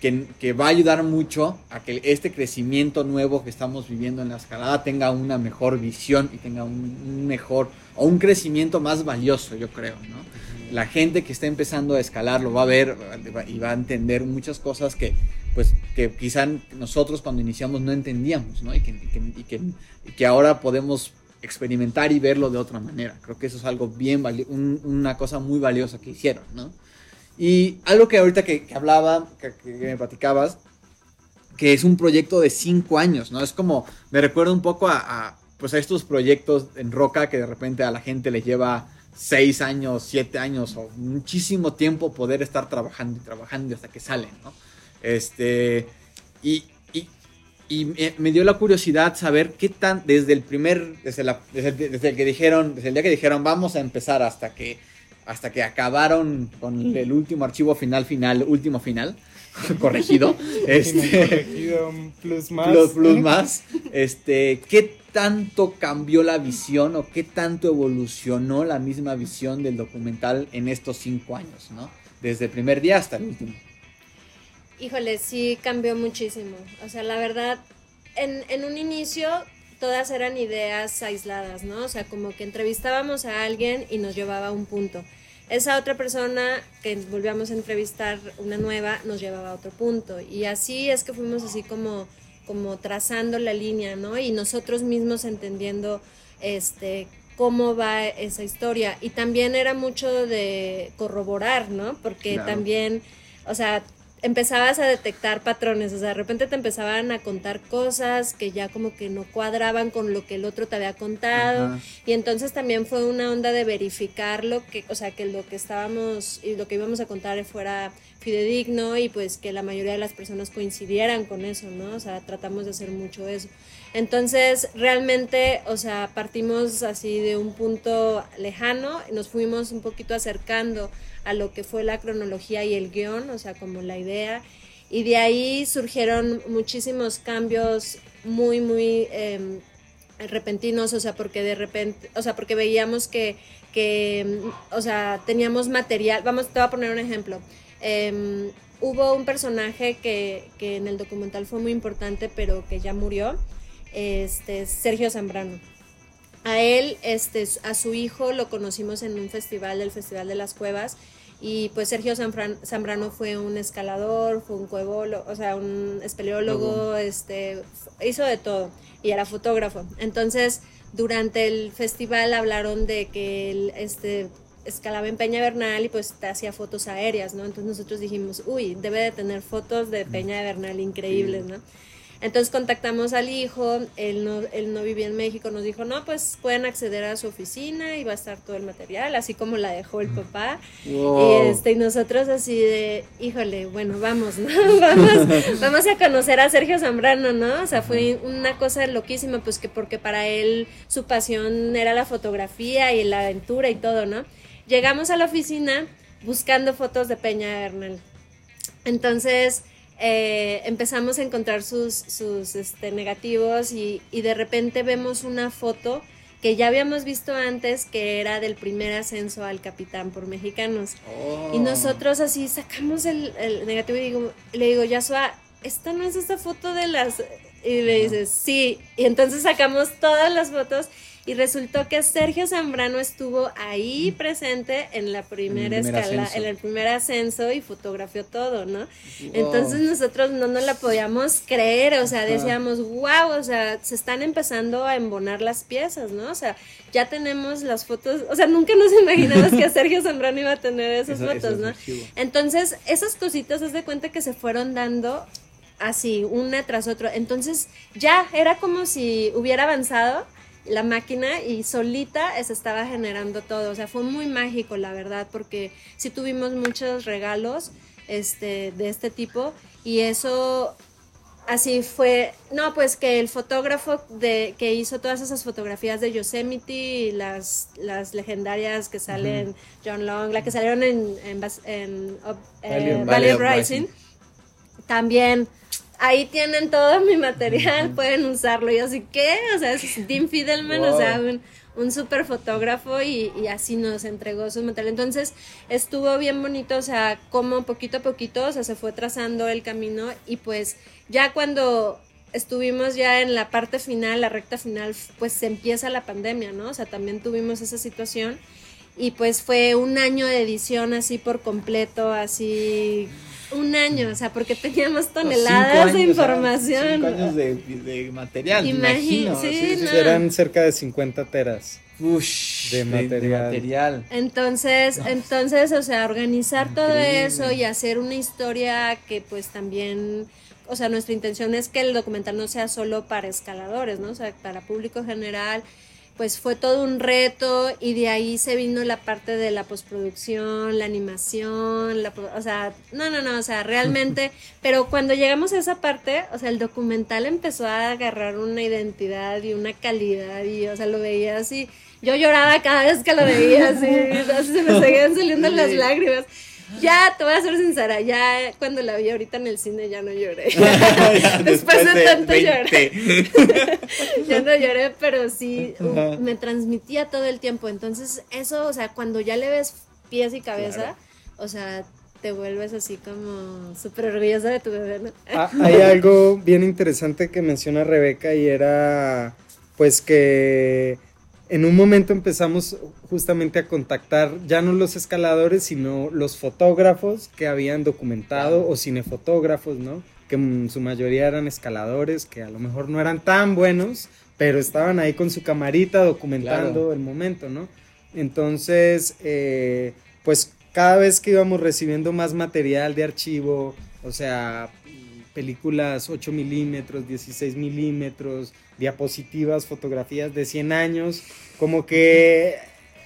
que, va a ayudar mucho a que este crecimiento nuevo que estamos viviendo en la escalada tenga una mejor visión y tenga un, mejor o un crecimiento más valioso, yo creo. La gente que está empezando a escalar lo va a ver y va a entender muchas cosas que, pues, que quizá nosotros cuando iniciamos no entendíamos, ¿no? Y que, y que ahora podemos experimentar y verlo de otra manera. Creo que eso es algo bien, una cosa muy valiosa que hicieron, ¿no? Y algo que ahorita que, hablaba, que, me platicabas, que es un proyecto de cinco años, ¿no? Es como, me recuerda un poco a, pues a estos proyectos en Roca que de repente a la gente le lleva seis años, siete años o muchísimo tiempo poder estar trabajando y trabajando hasta que salen, ¿no? Este, y, y, me, dio la curiosidad saber qué tan, desde el primer, desde, la, desde, el que dijeron, desde el día que dijeron vamos a empezar hasta que hasta que acabaron con el último archivo final, final, último final, corregido. este, corregido plus más. Plus, más. Este, ¿qué tanto cambió la visión o qué tanto evolucionó la misma visión del documental en estos cinco años, ¿no? Desde el primer día hasta el último. Híjole, sí cambió muchísimo. O sea, la verdad, en, en un inicio todas eran ideas aisladas, ¿no? O sea, como que entrevistábamos a alguien y nos llevaba a un punto. Esa otra persona que volvíamos a entrevistar, una nueva, nos llevaba a otro punto. Y así es que fuimos así como, como trazando la línea, ¿no? Y nosotros mismos entendiendo este, cómo va esa historia. Y también era mucho de corroborar, ¿no? Porque también, o sea, empezabas a detectar patrones, o sea, de repente te empezaban a contar cosas que ya como que no cuadraban con lo que el otro te había contado y entonces también fue una onda de verificar lo que, o sea, que lo que estábamos y lo que íbamos a contar fuera fidedigno y pues que la mayoría de las personas coincidieran con eso, ¿no? O sea, tratamos de hacer mucho eso. Entonces, realmente, o sea, partimos así de un punto lejano, nos fuimos un poquito acercando a lo que fue la cronología y el guion, o sea, como la idea, y de ahí surgieron muchísimos cambios muy, muy em, repentinos, o sea, porque de repente, o sea, porque veíamos que, que, o sea, teníamos material, vamos, te voy a poner un ejemplo. Em, hubo un personaje que, que en el documental fue muy importante, pero que ya murió, este, Sergio Zambrano. A él, este, a su hijo lo conocimos en un festival, el Festival de las Cuevas, y pues Sergio Zambrano fue un escalador, fue un cuevólogo, o sea, un espeleólogo, este, hizo de todo y era fotógrafo. Entonces, durante el festival hablaron de que él, este, escalaba en Peña Bernal y pues te hacía fotos aéreas, ¿no? Entonces nosotros dijimos, uy, debe de tener fotos de Peña Bernal increíbles, ¿no? Entonces contactamos al hijo, él no, él no vivía en México, nos dijo, no, pues pueden acceder a su oficina y va a estar todo el material, así como la dejó el papá. Y, este, y nosotros así de, híjole, bueno, vamos, ¿no? vamos, vamos a conocer a Sergio Zambrano, ¿no? O sea, fue una cosa loquísima, pues que porque para él su pasión era la fotografía y la aventura y todo, ¿no? Llegamos a la oficina buscando fotos de Peña Bernal. Entonces eh, empezamos a encontrar sus, sus este, negativos y, de repente vemos una foto que ya habíamos visto antes que era del primer ascenso al capitán por mexicanos. Y oh. nosotros así sacamos el, negativo y digo, le digo, Yasua, ¿esta no es esta foto de las... Y le dices, sí. Y entonces sacamos todas las fotos Y resultó que Sergio Zambrano estuvo ahí presente en la primera En el primer escala, ascenso. en el primer ascenso y fotografió todo, ¿no? Entonces nosotros no nos la podíamos creer, o sea, decíamos, wow, o sea, se están empezando a embonar las piezas, ¿no? O sea, ya tenemos las fotos, o sea, nunca nos imaginamos que Sergio Zambrano iba a tener esas fotos, ¿no? Entonces, esas cositas, haz de cuenta que se fueron dando así, una tras otra. Entonces, ya era como si hubiera avanzado la máquina y solita se estaba generando todo. O sea, fue muy mágico, la verdad, porque sí tuvimos muchos regalos este, de este tipo y eso así fue. No, pues que el fotógrafo de, que hizo todas esas fotografías de Yosemite y las, las legendarias que salen, John Long, la que salieron en, eh, Valley of- Valley of Valley of Rising, también ahí tienen todo mi material, pueden usarlo. Y así que, o sea, es Dean Fidelman, o sea, un, un súper fotógrafo y, y así nos entregó su material. Entonces estuvo bien bonito, o sea, como poquito a poquito, o sea, se fue trazando el camino y pues ya cuando estuvimos ya en la parte final, la recta final, pues se empieza la pandemia, ¿no? O sea, también tuvimos esa situación y pues fue un año de edición así por completo, así un año, o sea, porque teníamos toneladas años, de información. Cinco años de, de material, imagino. sí, no. Eran cerca de 50 teras. Ush, De material. material. Entonces, entonces, o sea, organizar todo eso y hacer una historia que pues también, o sea, nuestra intención es que el documental no sea solo para escaladores, ¿no? O sea, para público general, pues fue todo un reto y de ahí se vino la parte de la postproducción, la animación, la, o sea, no, no, no, o sea, realmente, pero cuando llegamos a esa parte, o sea, el documental empezó a agarrar una identidad y una calidad y, o sea, lo veía así. Yo lloraba cada vez que lo veía, así, se me seguían saliendo las lágrimas. Ya, te voy a ser sincera, ya cuando la vi ahorita en el cine ya no lloré. Después de tanto llorar. 20. ya no lloré, pero sí uh, me transmitía todo el tiempo. Entonces, eso, o sea, cuando ya le ves pies y cabeza, Claro. o sea, te vuelves así como súper orgullosa de tu bebé, ¿no? Ah, hay algo bien interesante que menciona Rebeca y era pues que en un momento empezamos justamente a contactar ya no los escaladores, sino los fotógrafos que habían documentado o cinefotógrafos, ¿no? Que en su mayoría eran escaladores, que a lo mejor no eran tan buenos, pero estaban ahí con su camarita documentando Claro. el momento, ¿no? Entonces, eh, pues cada vez que íbamos recibiendo más material de archivo, o sea, películas 8 milímetros, 16 milímetros, diapositivas, fotografías de 100 años, como que...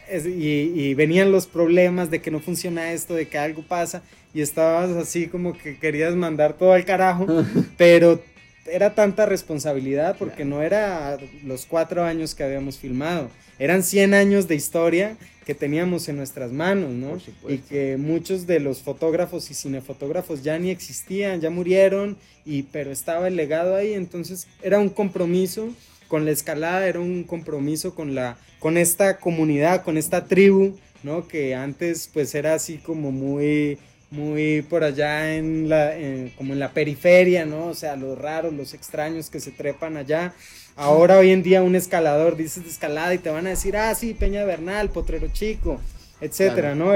es- y, y venían los problemas de que no funciona esto, de que algo pasa, y estabas así como que querías mandar todo al carajo, pero era tanta responsabilidad porque no era los cuatro años que habíamos filmado, eran 100 años de historia que teníamos en nuestras manos, ¿no? Y que muchos de los fotógrafos y cinefotógrafos ya ni existían, ya murieron, y, pero estaba el legado ahí, entonces era un compromiso con la escalada, era un compromiso con, la, con esta comunidad, con esta tribu, ¿no? Que antes pues era así como muy muy por allá en la en- como en la periferia, ¿no? O sea, los raros, los extraños que se trepan allá. Ahora hoy en día un escalador dices de escalada y te van a decir, "Ah, sí, Peña Bernal, Potrero Chico", etcétera, ¿no?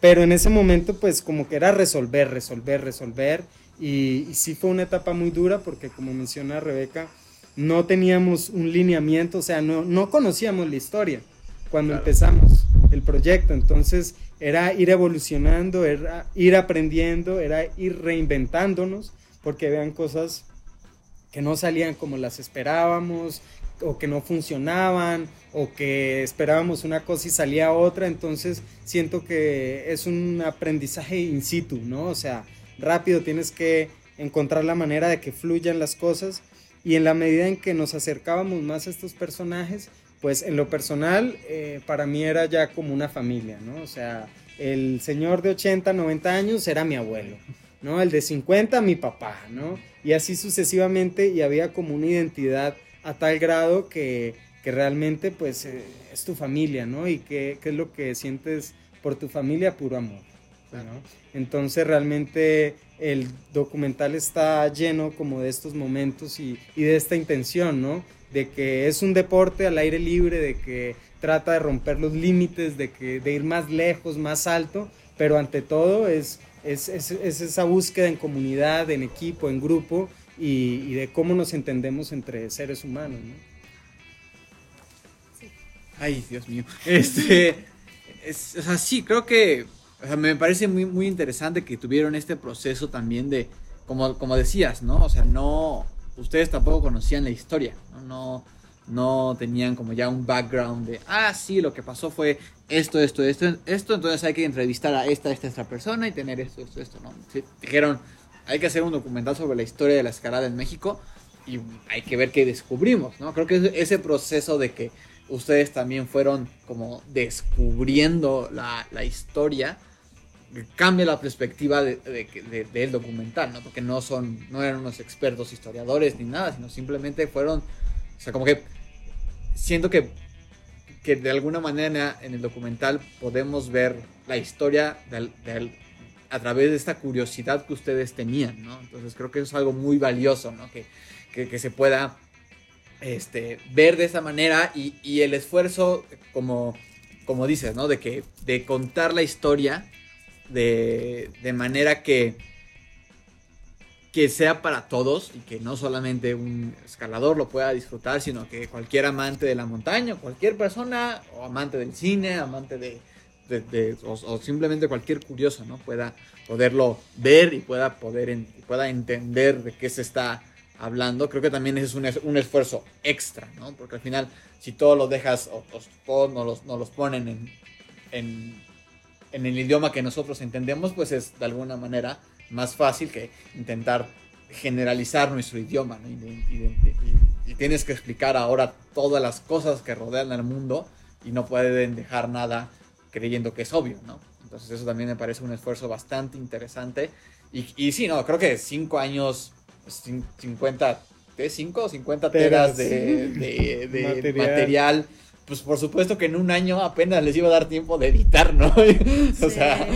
Pero en ese momento pues como que era resolver, resolver, resolver y, y sí fue una etapa muy dura porque como menciona Rebeca, no teníamos un lineamiento, o sea, no, no conocíamos la historia cuando Claro. empezamos el proyecto. Entonces era ir evolucionando, era ir aprendiendo, era ir reinventándonos, porque vean cosas que no salían como las esperábamos, o que no funcionaban, o que esperábamos una cosa y salía otra. Entonces siento que es un aprendizaje in situ, ¿no? O sea, rápido tienes que encontrar la manera de que fluyan las cosas. Y en la medida en que nos acercábamos más a estos personajes, pues en lo personal, eh, para mí era ya como una familia, ¿no? O sea, el señor de 80, 90 años era mi abuelo, ¿no? El de 50, mi papá, ¿no? Y así sucesivamente, y había como una identidad a tal grado que, que realmente, pues, eh, es tu familia, ¿no? Y que es lo que sientes por tu familia, puro amor. Entonces realmente el documental está lleno como de estos momentos y de esta intención, ¿no? De que es un deporte al aire libre, de que trata de romper los límites, de, que, de ir más lejos, más alto, pero ante todo es, es, es, esa búsqueda en comunidad, en equipo, en grupo y, de cómo nos entendemos entre seres humanos. ¿no? Ay, Dios mío. Este, es, o sea, sí, creo que o sea, me parece muy, muy interesante que tuvieron este proceso también de, como, como decías, ¿no? O sea, no, ustedes tampoco conocían la historia, ¿no? no tenían como ya un background de, ah, sí, lo que pasó fue esto, esto, esto, esto, entonces hay que entrevistar a esta, esta, esta persona y tener esto, esto, esto, ¿no? dijeron, hay que hacer un documental sobre la historia de la escalada en México y hay que ver qué descubrimos, ¿no? Creo que ese proceso de que ustedes también fueron como descubriendo la, la historia cambia la perspectiva de, de, del documental, ¿no? Porque no son, no eran unos expertos historiadores ni nada, sino simplemente fueron, o sea, como que siento que, que de alguna manera en el documental podemos ver la historia a través de esta curiosidad que ustedes tenían, ¿no? Entonces creo que eso es algo muy valioso, ¿no? Que, que, que se pueda este, ver de esa manera y, y, el esfuerzo, como, como dices, ¿no? De, que, de contar la historia de, de manera que, que sea para todos y que no solamente un escalador lo pueda disfrutar, sino que cualquier amante de la montaña, cualquier persona, o amante del cine, amante de, o, simplemente cualquier curioso, ¿no? Pueda poderlo ver y pueda poder pueda entender de qué se está hablando. Creo que también es un, un esfuerzo extra, ¿no? Porque al final, si todo lo dejas, o, todos nos los, nos los ponen en, en en el idioma que nosotros entendemos, pues es de alguna manera más fácil que intentar generalizar nuestro idioma. ¿no? Y, tienes que explicar ahora todas las cosas que rodean al mundo y no pueden dejar nada creyendo que es obvio, ¿no? Entonces eso también me parece un esfuerzo bastante interesante. Y, y sí, no, creo que cinco años, 50, ¿qué? ¿Cinco o 50 teras, de, de, material pues por supuesto que en un año apenas les iba a dar tiempo de editar, ¿no? o sea.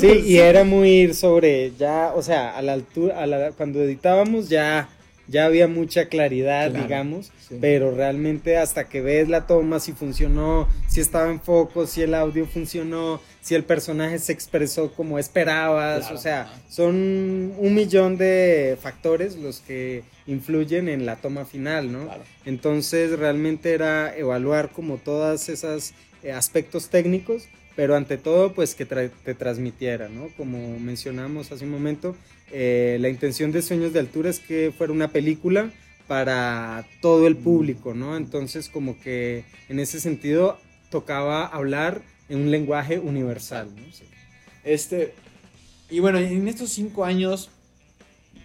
Sí, y era muy ir sobre ya, o sea, a la altura, a la, cuando editábamos ya, ya había mucha claridad, digamos, pero realmente hasta que ves la toma, si funcionó, si estaba en foco, si el audio funcionó, si el personaje se expresó como esperabas, o sea, son un millón de factores los que influyen en la toma final, ¿no? Entonces realmente era evaluar como todas esas eh, aspectos técnicos, pero ante todo pues que te transmitiera, ¿no? Como mencionamos hace un momento, eh, la intención de Sueños de Altura es que fuera una película para todo el público, ¿no? Entonces como que en ese sentido tocaba hablar en un lenguaje universal, ¿no? Este, y bueno, en estos cinco años,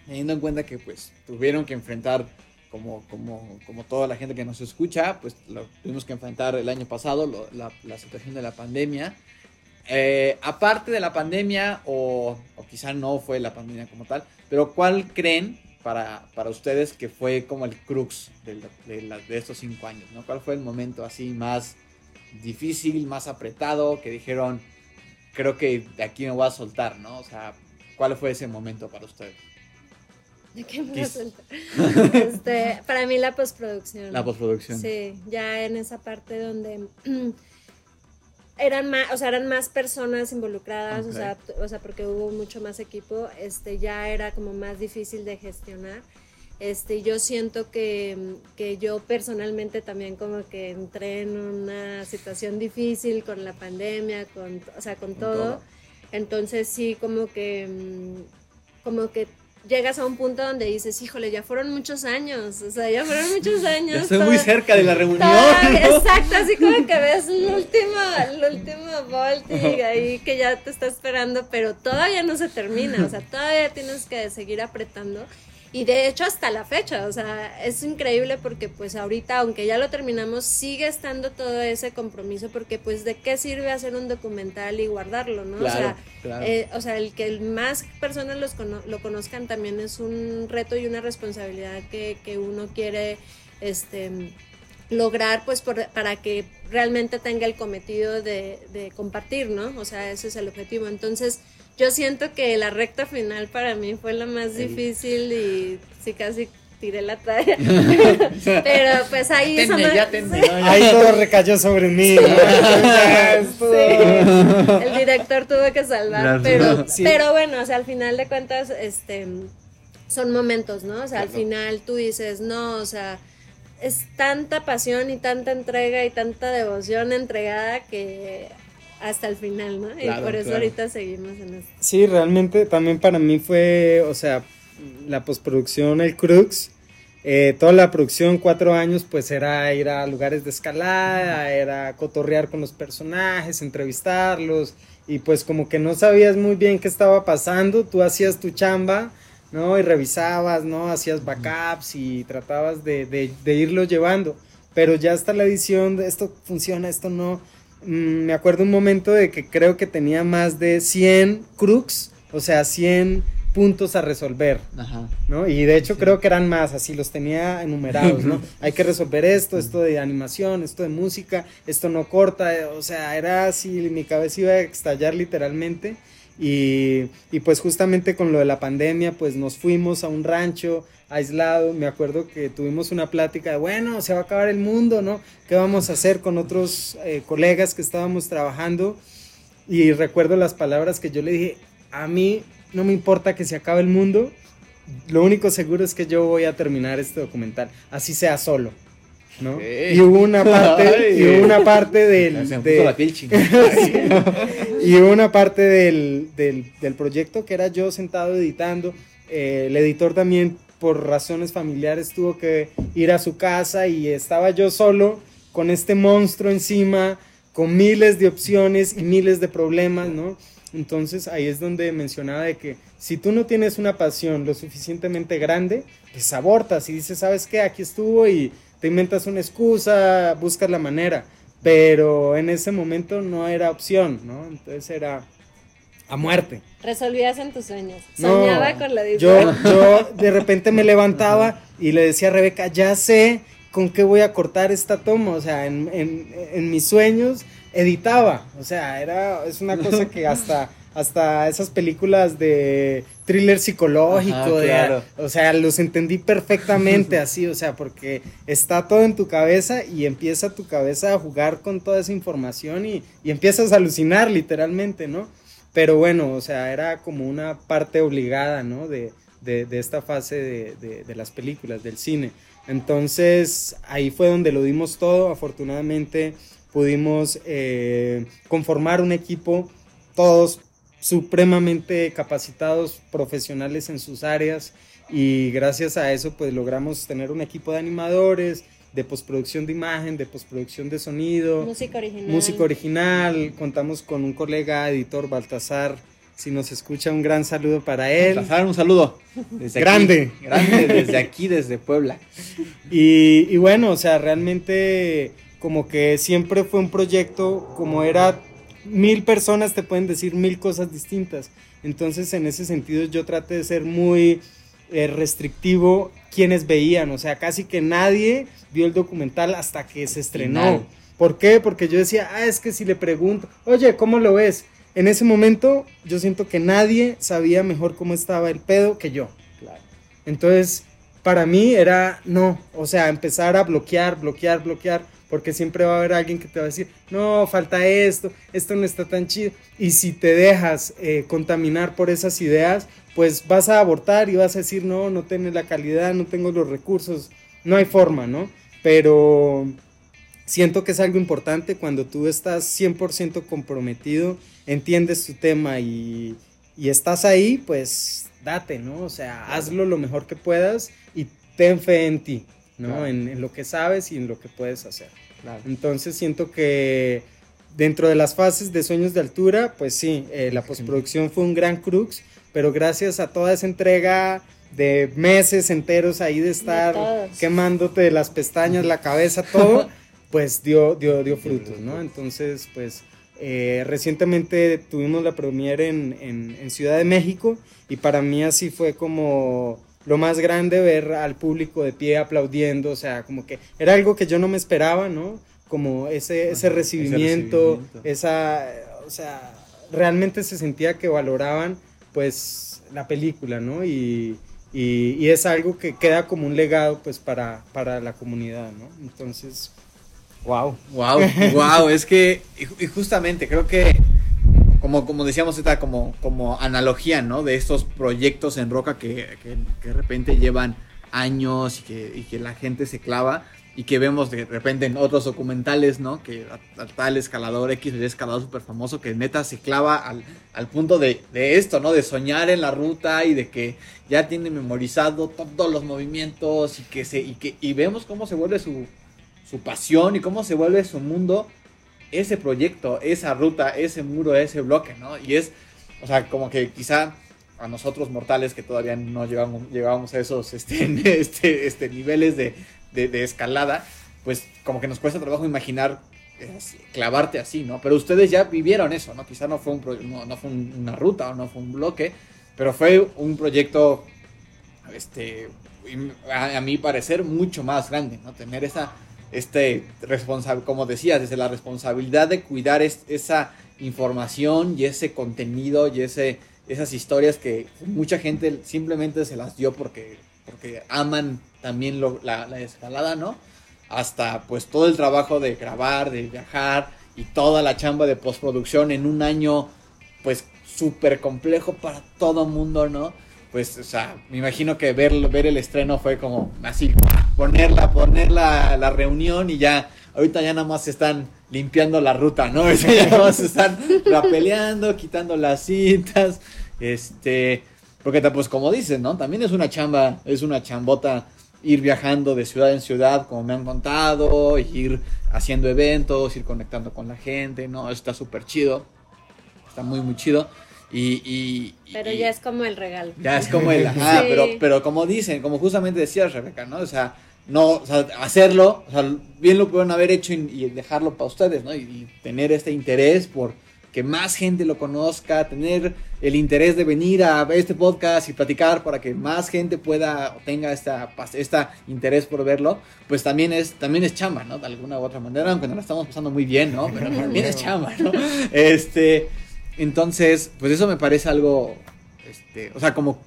teniendo en cuenta que pues tuvieron que enfrentar como, como, como toda la gente que nos escucha, pues lo tuvimos que enfrentar el año pasado, la, la, situación de la pandemia. Eh, aparte de la pandemia, o, o, quizá no fue la pandemia como tal, pero ¿cuál creen para, para ustedes que fue como el crux de, de, de, estos cinco años? ¿no? ¿Cuál fue el momento así más difícil, más apretado, que dijeron, creo que de aquí me voy a soltar, ¿no? O sea, ¿cuál fue ese momento para ustedes? ¿De qué me voy a soltar? este, para mí la postproducción. La postproducción. Sí, ya en esa parte donde eran más, o sea, eran más personas involucradas, o, sea, o sea, porque hubo mucho más equipo, este, ya era como más difícil de gestionar. Este, yo siento que, que, yo personalmente también como que entré en una situación difícil con la pandemia, con, o sea, con, todo. Entonces sí, como que, como que llegas a un punto donde dices, híjole, ya fueron muchos años, o sea, ya fueron muchos años. Ya estoy muy cerca de la reunión. Exacto, así como que ves el último, el último voltig ahí que ya te está esperando, pero todavía no se termina, o sea, todavía tienes que seguir apretando. Y de hecho hasta la fecha, o sea, es increíble porque pues ahorita, aunque ya lo terminamos, sigue estando todo ese compromiso porque pues de qué sirve hacer un documental y guardarlo, ¿no? o, sea, eh, o sea, el que más personas los lo conozcan también es un reto y una responsabilidad que, que uno quiere este, lograr pues para que realmente tenga el cometido de, de compartir, ¿no? O sea, ese es el objetivo. Entonces, yo siento que la recta final para mí fue la más difícil y sí casi tiré la talla. Pero pues ahí Tenme, no- ya tenme, sí. Ahí todo recayó sobre mí. ¿no? Esto- Sí, el director tuvo que salvar, pero, Sí. pero bueno, o sea, al final de cuentas, este, son momentos, ¿no? O sea, al final tú dices, no, o sea, es tanta pasión y tanta entrega y tanta devoción entregada que hasta el final, ¿no? y por eso claro. ahorita seguimos en esto. Sí, realmente también para mí fue, o sea, la postproducción, el crux. eh, toda la producción, cuatro años, pues era ir a lugares de escalada, era cotorrear con los personajes, entrevistarlos, y pues como que no sabías muy bien qué estaba pasando, tú hacías tu chamba, ¿no? Y revisabas, ¿no? Hacías backups y tratabas de, de, de irlo llevando, pero ya hasta la edición, esto funciona, esto no. Mm, me acuerdo un momento de que creo que tenía más de 100 crux, o sea, 100 puntos a resolver, Ajá. ¿no? Y de hecho creo que eran más, así los tenía enumerados, ¿no? Hay que resolver esto, esto de animación, esto de música, esto no corta, eh, o sea, era así, mi cabeza iba a estallar literalmente. Y, y pues justamente con lo de la pandemia, pues nos fuimos a un rancho aislado. Me acuerdo que tuvimos una plática de, bueno, se va a acabar el mundo, ¿no? ¿Qué vamos a hacer con otros eh, colegas que estábamos trabajando? Y recuerdo las palabras que yo le dije, a mí no me importa que se acabe el mundo, lo único seguro es que yo voy a terminar este documental, así sea solo. ¿no? Y hubo una parte, Ay. y hubo una parte del, de- la piel y hubo una parte del, del, del proyecto que era yo sentado editando. Eh, el editor también, por razones familiares, tuvo que ir a su casa y estaba yo solo con este monstruo encima, con miles de opciones y miles de problemas, ¿no? Entonces ahí es donde mencionaba de que si tú no tienes una pasión lo suficientemente grande, pues abortas y dices, ¿sabes qué? Aquí estuvo y te inventas una excusa, buscas la manera. Pero en ese momento no era opción, ¿no? Entonces era a muerte. Resolvías en tus sueños. No, Soñaba con la yo, edición. yo de repente me levantaba y le decía a Rebeca, ya sé con qué voy a cortar esta toma. O sea, en, en- en mis sueños editaba. O sea, era, es una cosa que hasta, hasta esas películas de thriller psicológico, Ajá, de- claro. o sea, los entendí perfectamente así, o sea, porque está todo en tu cabeza y empieza tu cabeza a jugar con toda esa información y, y empiezas a alucinar literalmente, ¿no? Pero bueno, o sea, era como una parte obligada, ¿no? De, de- esta fase de, de- de las películas, del cine. Entonces, ahí fue donde lo dimos todo. Afortunadamente, pudimos eh, conformar un equipo, todos supremamente capacitados, profesionales en sus áreas. Y gracias a eso, pues logramos tener un equipo de animadores, de postproducción de imagen, de postproducción de sonido, Música original. música original. Contamos con un colega, editor Baltasar. Si nos escucha, un gran saludo para él. Baltasar, un saludo. Desde Grande. aquí, grande, desde aquí, desde Puebla. Y, y bueno, o sea, realmente como que siempre fue un proyecto, como era mil personas, te pueden decir mil cosas distintas. Entonces, en ese sentido, yo traté de ser muy restrictivo quienes veían, o sea, casi que nadie vio el documental hasta que se estrenó. Final. ¿Por qué? Porque yo decía, ah, es que si le pregunto, oye, ¿cómo lo ves? En ese momento, yo siento que nadie sabía mejor cómo estaba el pedo que yo. Claro. Entonces, para mí era no, o sea, empezar a bloquear, bloquear, bloquear, porque siempre va a haber alguien que te va a decir, no, falta esto, esto no está tan chido. Y si te dejas eh, contaminar por esas ideas, pues vas a abortar y vas a decir, no, no tengo la calidad, no tengo los recursos, no hay forma, ¿no? Pero siento que es algo importante cuando tú estás 100% comprometido, entiendes tu tema y, y estás ahí, pues date, ¿no? O sea, hazlo lo mejor que puedas y ten fe en ti, ¿no? Claro. En, en lo que sabes y en lo que puedes hacer. Claro. Entonces siento que dentro de las fases de sueños de altura, pues sí, eh, la postproducción fue un gran crux, pero gracias a toda esa entrega de meses enteros ahí de estar todos. quemándote de las pestañas, la cabeza, todo, pues dio, dio, dio frutos, ¿no? Entonces, pues eh, recientemente tuvimos la premiere en, en- en Ciudad de México y para mí así fue como lo más grande ver al público de pie aplaudiendo, o sea, como que era algo que yo no me esperaba, ¿no? Como ese, ese Ajá, ese recibimiento, recibimiento. esa, o sea, realmente se sentía que valoraban pues la película, ¿no? Y, y, es algo que queda como un legado pues para, para la comunidad, ¿no? Entonces, wow. Wow, wow, es que, y justamente creo que como, como decíamos, esta como, como analogía, ¿no? De estos proyectos en roca que, que, de repente llevan años y que, y que, la gente se clava y que vemos de repente en otros documentales, ¿no? Que a, tal escalador X, el escalador súper famoso, que neta se clava al, al punto de, de, esto, ¿no? De soñar en la ruta y de que ya tiene memorizado todos los movimientos y que se, y que, y vemos cómo se vuelve su, su pasión y cómo se vuelve su mundo ese proyecto, esa ruta, ese muro, ese bloque, ¿no? Y es, o sea, como que quizá a nosotros mortales que todavía no llegamos, llegábamos a esos este, este, este niveles de, de, escalada, pues como que nos cuesta trabajo imaginar eh, clavarte así, ¿no? Pero ustedes ya vivieron eso, ¿no? Quizá no fue, un no, no fue una ruta o no fue un bloque, pero fue un proyecto, este, a mi parecer, mucho más grande, ¿no? Tener esa este responsable, como decías, desde la responsabilidad de cuidar esa información y ese contenido y ese, esas historias que mucha gente simplemente se las dio porque, porque aman también la, la, escalada, ¿no? Hasta pues todo el trabajo de grabar, de viajar y toda la chamba de postproducción en un año pues súper complejo para todo mundo, ¿no? Pues, o sea, me imagino que ver, ver el estreno fue como así, ponerla, poner la, la reunión y ya, ahorita ya nada más están limpiando la ruta, ¿no? ya nada más están rapeleando, quitando las cintas, este, porque pues como dicen, ¿no? También es una chamba, es una chambota ir viajando de ciudad en ciudad, como me han contado, ir haciendo eventos, ir conectando con la gente, ¿no? Está súper chido, está muy, muy chido. Y, pero ya es como el regalo. Ya es como el, ah, pero, pero como dicen, como justamente decías, Rebeca, ¿no? O sea, no, o sea, hacerlo, o sea, bien lo pueden haber hecho y, dejarlo para ustedes, ¿no? Y, tener este interés por que más gente lo conozca, tener el interés de venir a este podcast y platicar para que más gente pueda o tenga esta, esta interés por verlo, pues también es, también es chamba, ¿no? De alguna u otra manera, aunque no la estamos pasando muy bien, ¿no? Pero también es chamba, ¿no? Este, entonces, pues eso me parece algo, este, o sea, como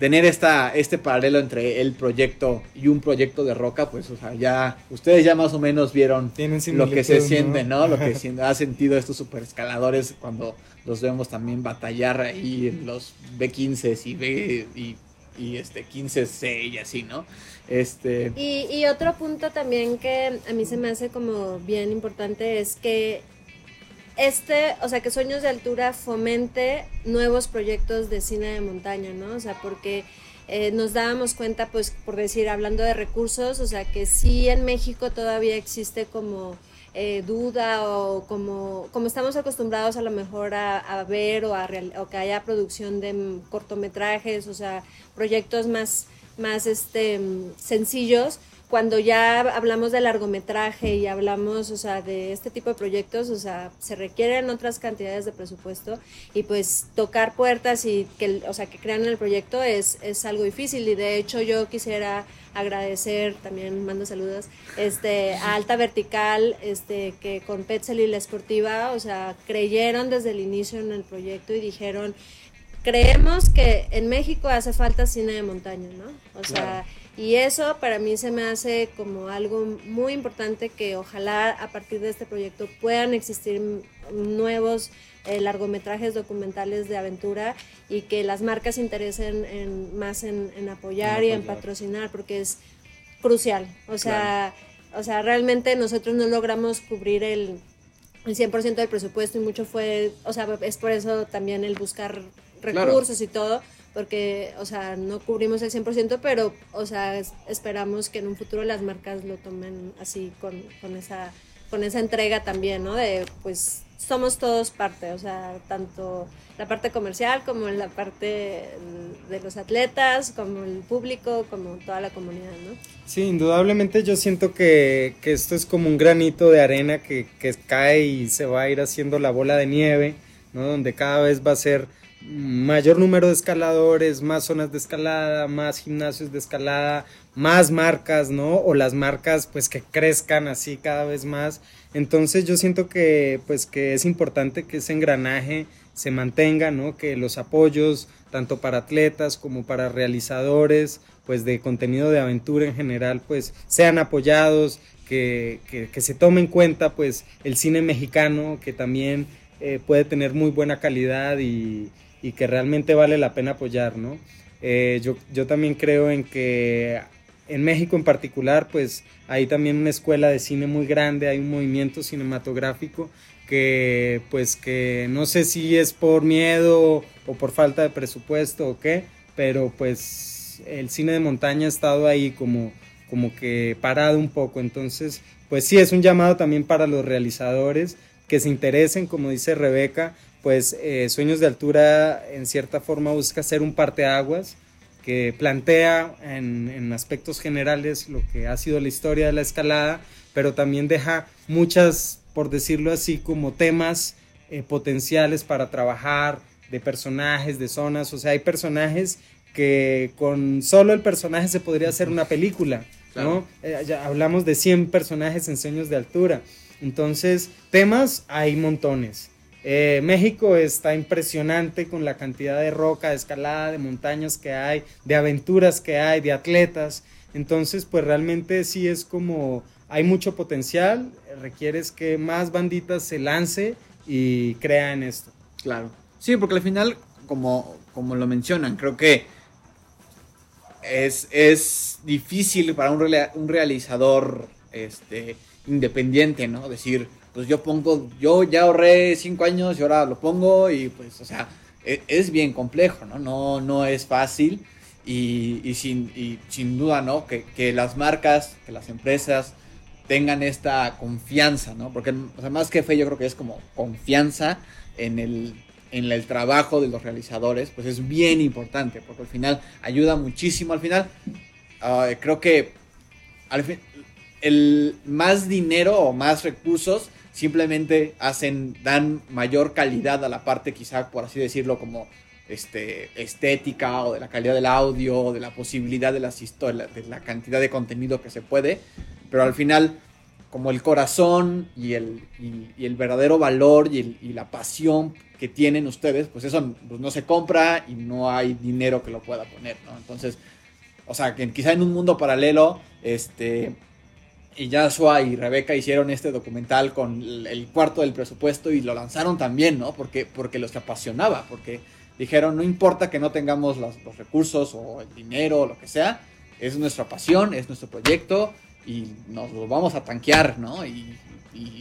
tener esta, este paralelo entre el proyecto y un proyecto de roca, pues, o sea, ya, ustedes ya más o menos vieron lo que se siente, ¿no? Lo que ha sentido estos super escaladores cuando los vemos también batallar ahí en los B15 y B y, y este 15C y así, ¿no? Este... Y, y otro punto también que a mí se me hace como bien importante es que este, o sea, que Sueños de Altura fomente nuevos proyectos de cine de montaña, ¿no? O sea, porque eh, nos dábamos cuenta, pues, por decir, hablando de recursos, o sea, que sí en México todavía existe como eh, duda o como, como estamos acostumbrados a lo mejor a, ver o, a o que haya producción de cortometrajes, o sea, proyectos más, más este, sencillos, cuando ya hablamos de largometraje y hablamos, o sea, de este tipo de proyectos, o sea, se requieren otras cantidades de presupuesto y pues tocar puertas y que, o sea, que crean el proyecto es, es algo difícil y de hecho yo quisiera agradecer, también mando saludos, este, a Alta Vertical, este, que con Petzel y la Esportiva, o sea, creyeron desde el inicio en el proyecto y dijeron, creemos que en México hace falta cine de montaña, ¿no? O sea, y eso para mí se me hace como algo muy importante que ojalá a partir de este proyecto puedan existir nuevos eh, largometrajes documentales de aventura y que las marcas se interesen en, más en, apoyar y en patrocinar porque es crucial. O sea, o sea, realmente nosotros no logramos cubrir el, el 100% del presupuesto y mucho fue, o sea, es por eso también el buscar recursos y todo porque, o sea, no cubrimos el 100%, pero, o sea, esperamos que en un futuro las marcas lo tomen así con, con, esa, con esa entrega también, ¿no? De, pues, somos todos parte, o sea, tanto la parte comercial como la parte de los atletas, como el público, como toda la comunidad, ¿no? Sí, indudablemente yo siento que, que esto es como un granito de arena que, que cae y se va a ir haciendo la bola de nieve, ¿no? Donde cada vez va a ser mayor número de escaladores, más zonas de escalada, más gimnasios de escalada, más marcas, ¿no? O las marcas pues que crezcan así cada vez más. Entonces yo siento que pues que es importante que ese engranaje se mantenga, ¿no? Que los apoyos, tanto para atletas como para realizadores, pues de contenido de aventura en general, pues sean apoyados, que, se tome en cuenta pues el cine mexicano, que también eh, puede tener muy buena calidad y, que realmente vale la pena apoyar, ¿no? Eh, yo, yo también creo en que en México en particular, pues hay también una escuela de cine muy grande, hay un movimiento cinematográfico que pues que no sé si es por miedo o por falta de presupuesto o qué, pero pues el cine de montaña ha estado ahí como, como que parado un poco, entonces pues sí es un llamado también para los realizadores que se interesen, como dice Rebeca, pues eh, Sueños de Altura en cierta forma busca ser un parteaguas que plantea en, aspectos generales lo que ha sido la historia de la escalada, pero también deja muchas, por decirlo así, como temas eh, potenciales para trabajar, de personajes, de zonas, o sea, hay personajes que con solo el personaje se podría hacer una película, ¿no? Eh, ya hablamos de 100 personajes en sueños de altura, entonces temas hay montones. Eh, México está impresionante con la cantidad de roca, de escalada, de montañas que hay, de aventuras que hay, de atletas. Entonces, pues realmente sí es como hay mucho potencial, requieres que más banditas se lance y crean esto. Claro. Sí, porque al final, como, como lo mencionan, creo que es, es difícil para un, realizador este, independiente, ¿no? Decir, pues yo pongo, yo ya ahorré cinco años y ahora lo pongo y pues, o sea, e, es, bien complejo, ¿no? No, no es fácil y, sin, y sin duda, ¿no? Que, las marcas, que las empresas tengan esta confianza, ¿no? Porque, o sea, más que fe, yo creo que es como confianza en el, en el trabajo de los realizadores, pues es bien importante, porque al final ayuda muchísimo. Al final, ah, creo que al fin, el más dinero o más recursos simplemente hacen, dan mayor calidad a la parte quizá, por así decirlo, como este, estética o de la calidad del audio o de la posibilidad de las de la cantidad de contenido que se puede, pero al final como el corazón y el, y, el verdadero valor y, y, la pasión que tienen ustedes, pues eso pues no se compra y no hay dinero que lo pueda poner, ¿no? Entonces, o sea, que quizá en un mundo paralelo, este, y Yasua y Rebeca hicieron este documental con el cuarto del presupuesto y lo lanzaron también, ¿no? Porque, porque los apasionaba, porque dijeron, no importa que no tengamos los, recursos o el dinero o lo que sea, es nuestra pasión, es nuestro proyecto y nos lo vamos a tanquear, ¿no? Y,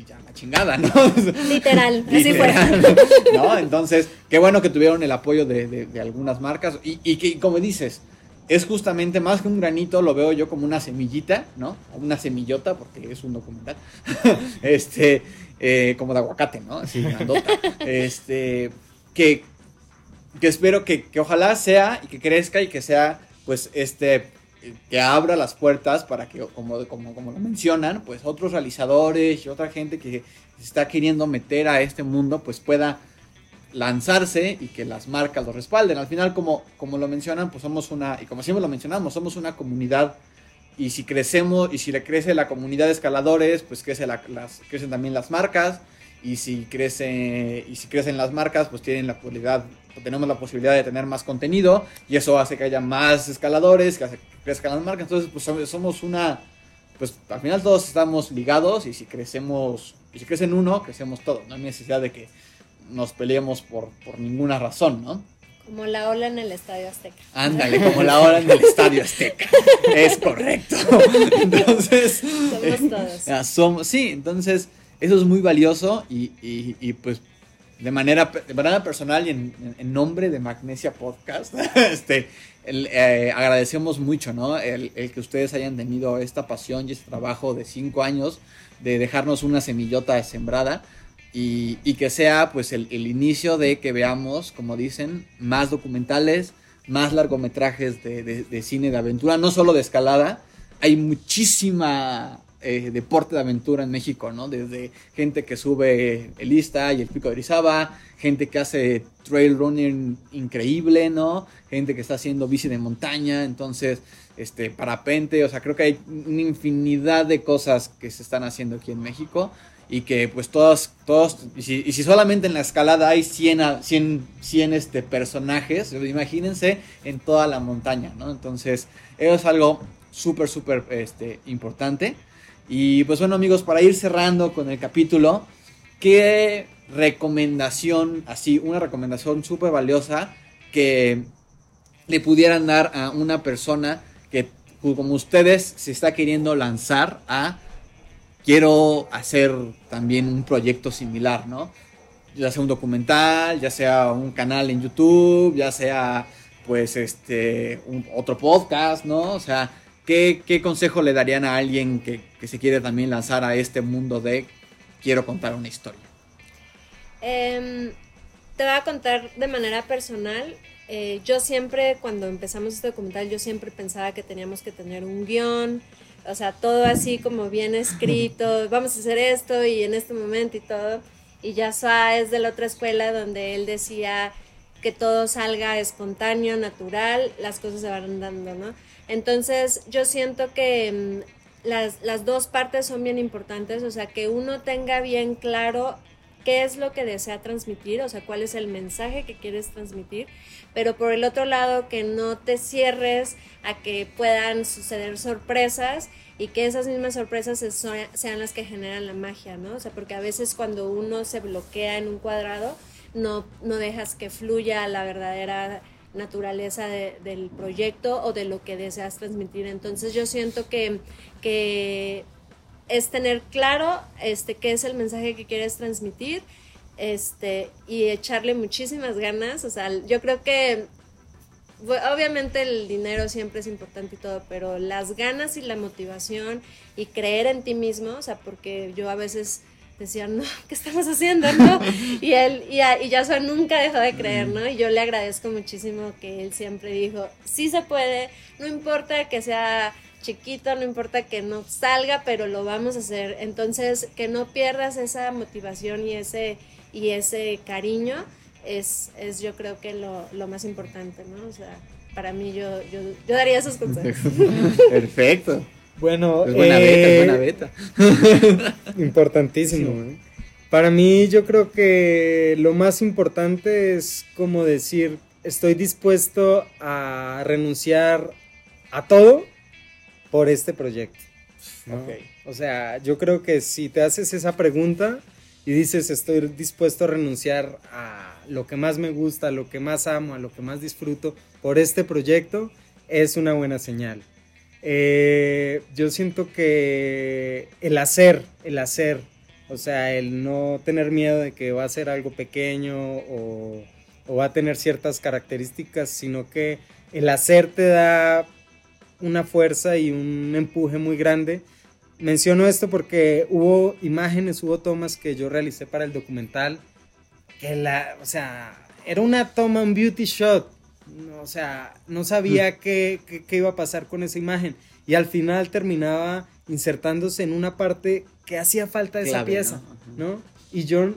ya la chingada, ¿no? Literal, así fue. ¿no? Entonces, qué bueno que tuvieron el apoyo de, algunas marcas y, y que, como dices, es justamente más que un granito, lo veo yo como una semillita, ¿no? Una semillota, porque es un documental. este, eh, como de aguacate, ¿no? Así, grandota. este, que, que espero que, que, ojalá sea y que crezca y que sea, pues, este, que abra las puertas para que, como, como, como lo mencionan, pues otros realizadores y otra gente que se está queriendo meter a este mundo, pues pueda lanzarse y que las marcas lo respalden. Al final, como, como lo mencionan, pues somos una, y como siempre lo mencionamos, somos una comunidad y si crecemos y si le crece la comunidad de escaladores, pues crece las, crecen también las marcas y si crece y si crecen las marcas, pues tienen la posibilidad, tenemos la posibilidad de tener más contenido y eso hace que haya más escaladores, que que crezcan las marcas. Entonces, pues somos una, pues al final todos estamos ligados y si crecemos, y si crecen uno, crecemos todos. No hay necesidad de que nos peleemos por, por ninguna razón, ¿no? Como la ola en el Estadio Azteca. Ándale, como la ola en el Estadio Azteca. es correcto. Entonces. Somos eh, todos. somos, sí, entonces eso es muy valioso y, y, pues de manera, de manera personal y en, en nombre de Magnesia Podcast, este, eh, agradecemos mucho, ¿no? El, el, que ustedes hayan tenido esta pasión y este trabajo de cinco años de dejarnos una semillota sembrada y, que sea pues el, inicio de que veamos, como dicen, más documentales, más largometrajes de, cine de aventura, no solo de escalada, hay muchísima eh, deporte de aventura en México, ¿no? Desde gente que sube el Ista y el Pico de Orizaba, gente que hace trail running increíble, ¿no? Gente que está haciendo bici de montaña, entonces, este, parapente, o sea, creo que hay una infinidad de cosas que se están haciendo aquí en México y que pues todos, todos, y si, solamente en la escalada hay 100, 100, 100 este, personajes, imagínense en toda la montaña, ¿no? Entonces, eso es algo súper, súper este, importante. Y pues bueno amigos, para ir cerrando con el capítulo, ¿qué recomendación, así, una recomendación súper valiosa que le pudieran dar a una persona que como ustedes se está queriendo lanzar a quiero hacer también un proyecto similar, ¿no? Ya sea un documental, ya sea un canal en YouTube, ya sea pues este otro podcast, ¿no? O sea, ¿qué, consejo le darían a alguien que, se quiere también lanzar a este mundo de quiero contar una historia? Em, te voy a contar de manera personal. Eh, yo siempre, cuando empezamos este documental, yo siempre pensaba que teníamos que tener un guion, o sea, todo así como bien escrito, vamos a hacer esto y en este momento y todo. Y ya es de la otra escuela donde él decía que todo salga espontáneo, natural, las cosas se van dando, ¿no? Entonces yo siento que mm, las, las dos partes son bien importantes, o sea, que uno tenga bien claro qué es lo que desea transmitir, o sea, cuál es el mensaje que quieres transmitir, pero por el otro lado que no te cierres a que puedan suceder sorpresas y que esas mismas sorpresas sean las que generan la magia, ¿no? O sea, porque a veces cuando uno se bloquea en un cuadrado, no, no dejas que fluya la verdadera naturaleza del proyecto o de lo que deseas transmitir. Entonces yo siento que, que es tener claro este, qué es el mensaje que quieres transmitir este, y echarle muchísimas ganas. O sea, yo creo que obviamente el dinero siempre es importante y todo, pero las ganas y la motivación y creer en ti mismo, o sea, porque yo a veces decía, no, ¿qué estamos haciendo? ¿no? Y él, y, y Yasuo nunca dejó de creer, ¿no? Y yo le agradezco muchísimo que él siempre dijo, sí se puede, no importa que sea chiquito, no importa que no salga, pero lo vamos a hacer. Entonces, que no pierdas esa motivación y ese, y ese cariño es, es yo creo que lo, lo más importante, ¿no? O sea, para mí yo, yo, yo daría esos consejos. Perfecto. Bueno, es buena beta, beta. Importantísimo. ¿eh? Para mí yo creo que lo más importante es como decir, estoy dispuesto a renunciar a todo por este proyecto. O sea, yo creo que si te haces esa pregunta y dices estoy dispuesto a renunciar a lo que más me gusta, a lo que más amo, a lo que más disfruto por este proyecto, es una buena señal. Eh, yo siento que el hacer, el hacer, o sea, el no tener miedo de que va a ser algo pequeño o, o va a tener ciertas características, sino que el hacer te da una fuerza y un empuje muy grande. Menciono esto porque hubo imágenes, hubo tomas que yo realicé para el documental, que la, o sea, era una toma, un beauty shot, o sea, no sabía mm. qué, qué, iba a pasar con esa imagen y al final terminaba insertándose en una parte que hacía falta de esa pieza, ¿no? Y yo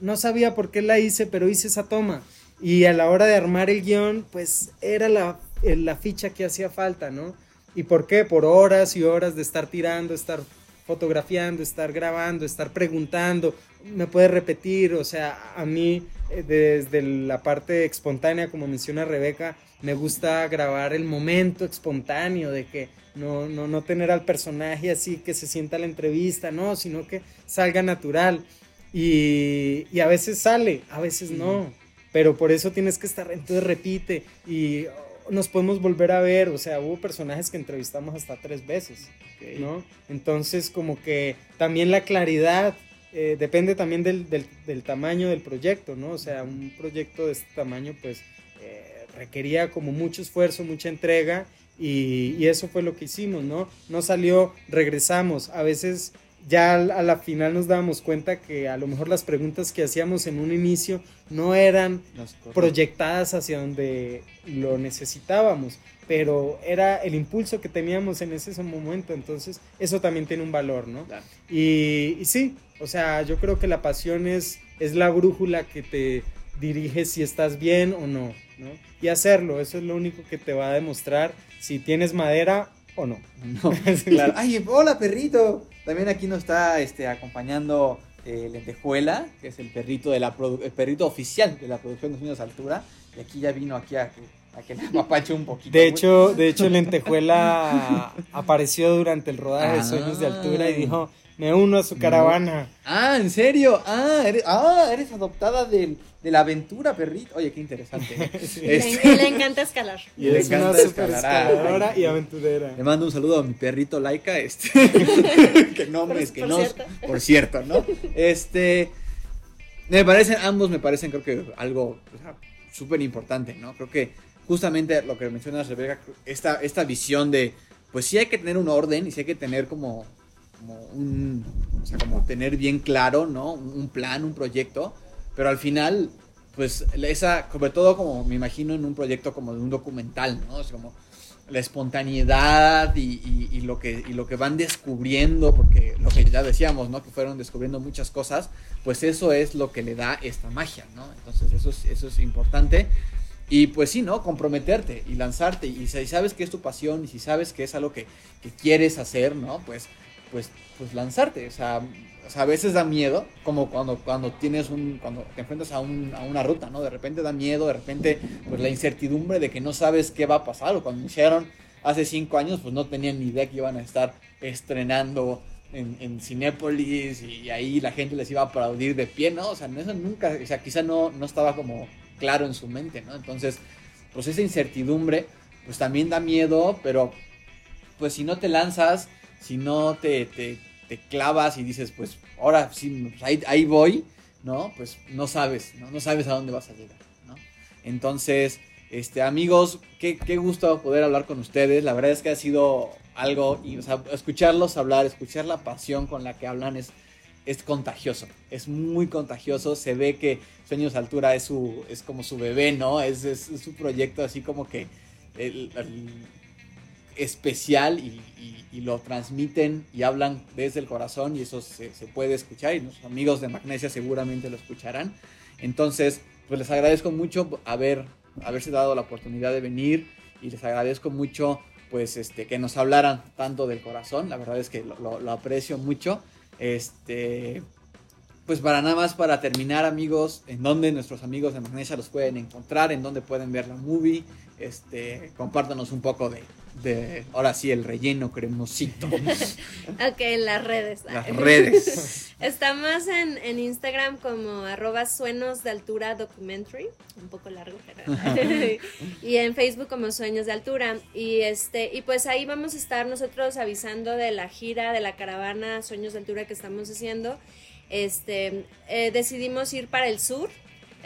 no sabía por qué la hice, pero hice esa toma. Y a la hora de armar el guion, pues era la la ficha que hacía falta, ¿no? ¿Y por qué? Por horas y horas de estar tirando, estar fotografiando, estar grabando, estar preguntando, me puede repetir, o sea, a mí eh, desde la parte espontánea, como menciona Rebeca, me gusta grabar el momento espontáneo de que no, no, no tener al personaje así que se sienta la entrevista, no, sino que salga natural. Y, y a veces sale, a veces no, pero por eso tienes que estar, entonces repite y nos podemos volver a ver, o sea, hubo personajes que entrevistamos hasta tres veces, ¿no? Entonces, como que también la claridad eh, depende también del, del, tamaño del proyecto, ¿no? O sea, un proyecto de este tamaño, pues, eh, requería como mucho esfuerzo, mucha entrega, y, y, eso fue lo que hicimos, ¿no? No salió, regresamos, a veces ya a la final nos dábamos cuenta que a lo mejor las preguntas que hacíamos en un inicio no eran proyectadas hacia donde lo necesitábamos, pero era el impulso que teníamos en ese momento, entonces eso también tiene un valor, ¿no? Y, sí, o sea, yo creo que la pasión es, es la brújula que te dirige si estás bien o no, ¿no? Y hacerlo, eso es lo único que te va a demostrar si tienes madera no. No, claro. Ay, hola perrito. También aquí nos está este, acompañando eh, Lentejuela, que es el perrito, de la el perrito oficial de la producción de Sueños de Altura. Y aquí ya vino aquí a que, a que le apapache un poquito. De hecho, de hecho, Lentejuela apareció durante el rodaje de. Sueños de Altura y dijo, me uno a su caravana. Ah, ¿en serio? Ah, eres, ah, eres adoptada del- de la aventura, perrito. Oye, qué interesante. ¿eh? Le, Este- le encanta escalar. Y le es una encanta super escalar. escaladora y aventurera. Le mando un saludo a mi perrito Laika, este, que no Por- me, que por no, cierto. por cierto, ¿no? Este, me parecen, ambos me parecen, creo que algo súper importante, ¿no? Creo que justamente lo que mencionas, Rebeca, esta, esta visión de, pues sí hay que tener un orden y sí hay que tener como, como un, o sea, como tener bien claro, ¿no? Un plan, un proyecto, pero al final, pues esa, sobre todo como me imagino en un proyecto como de un documental, ¿no? O sea, como la espontaneidad y, y- y lo que, y lo que van descubriendo, porque lo que ya decíamos, ¿no? Que fueron descubriendo muchas cosas, pues eso es lo que le da esta magia, ¿no? Entonces eso es, eso es importante. Y pues sí, ¿no? Comprometerte y lanzarte. Y si sabes que es tu pasión y si sabes que es algo que, que quieres hacer, ¿no? Pues, pues, pues lanzarte. O sea, a veces da miedo, como cuando, cuando tienes un, cuando te enfrentas a, un- a una ruta, ¿no? De repente da miedo, de repente, pues la incertidumbre de que no sabes qué va a pasar. O cuando iniciaron hace cinco años, pues no tenían ni idea que iban a estar estrenando en, en Cinépolis y ahí la gente les iba a aplaudir de pie, ¿no? O sea, eso nunca, o sea, quizá no, no estaba como claro en su mente, ¿no? Entonces, pues esa incertidumbre, pues también da miedo, pero pues si no te lanzas, si no te, te, te clavas y dices, pues ahora sí, pues, ahí, ahí voy, ¿no? Pues no sabes, ¿no? No sabes a dónde vas a llegar, ¿no? Entonces, este, amigos, qué, qué gusto poder hablar con ustedes. La verdad es que ha sido algo, escucharlos hablar, escuchar la pasión con la que hablan es, es contagioso, es muy contagioso. Se ve que Sueños Altura es, su, es como su bebé, ¿no? Es, es, su proyecto así como que especial y, lo transmiten y hablan desde el corazón y eso se, puede escuchar y nuestros amigos de Magnesia seguramente lo escucharán. Entonces, pues les agradezco mucho haber, haberse dado la oportunidad de venir y les agradezco mucho pues este que nos hablaran tanto del corazón, la verdad es que lo aprecio mucho. Este pues para nada más para terminar amigos, en donde nuestros amigos de Magnesia los pueden encontrar, en donde pueden ver la movie, este, compártanos un poco de, de ahora sí, el relleno cremosito, Ok, en las redes. las redes. Estamos en, en Instagram como arroba suenos de altura documentary, un poco largo, pero y en Facebook como sueños de altura. Y este, y pues ahí vamos a estar nosotros avisando de la gira, de la caravana Sueños de Altura que estamos haciendo. Este, eh, decidimos ir para el sur,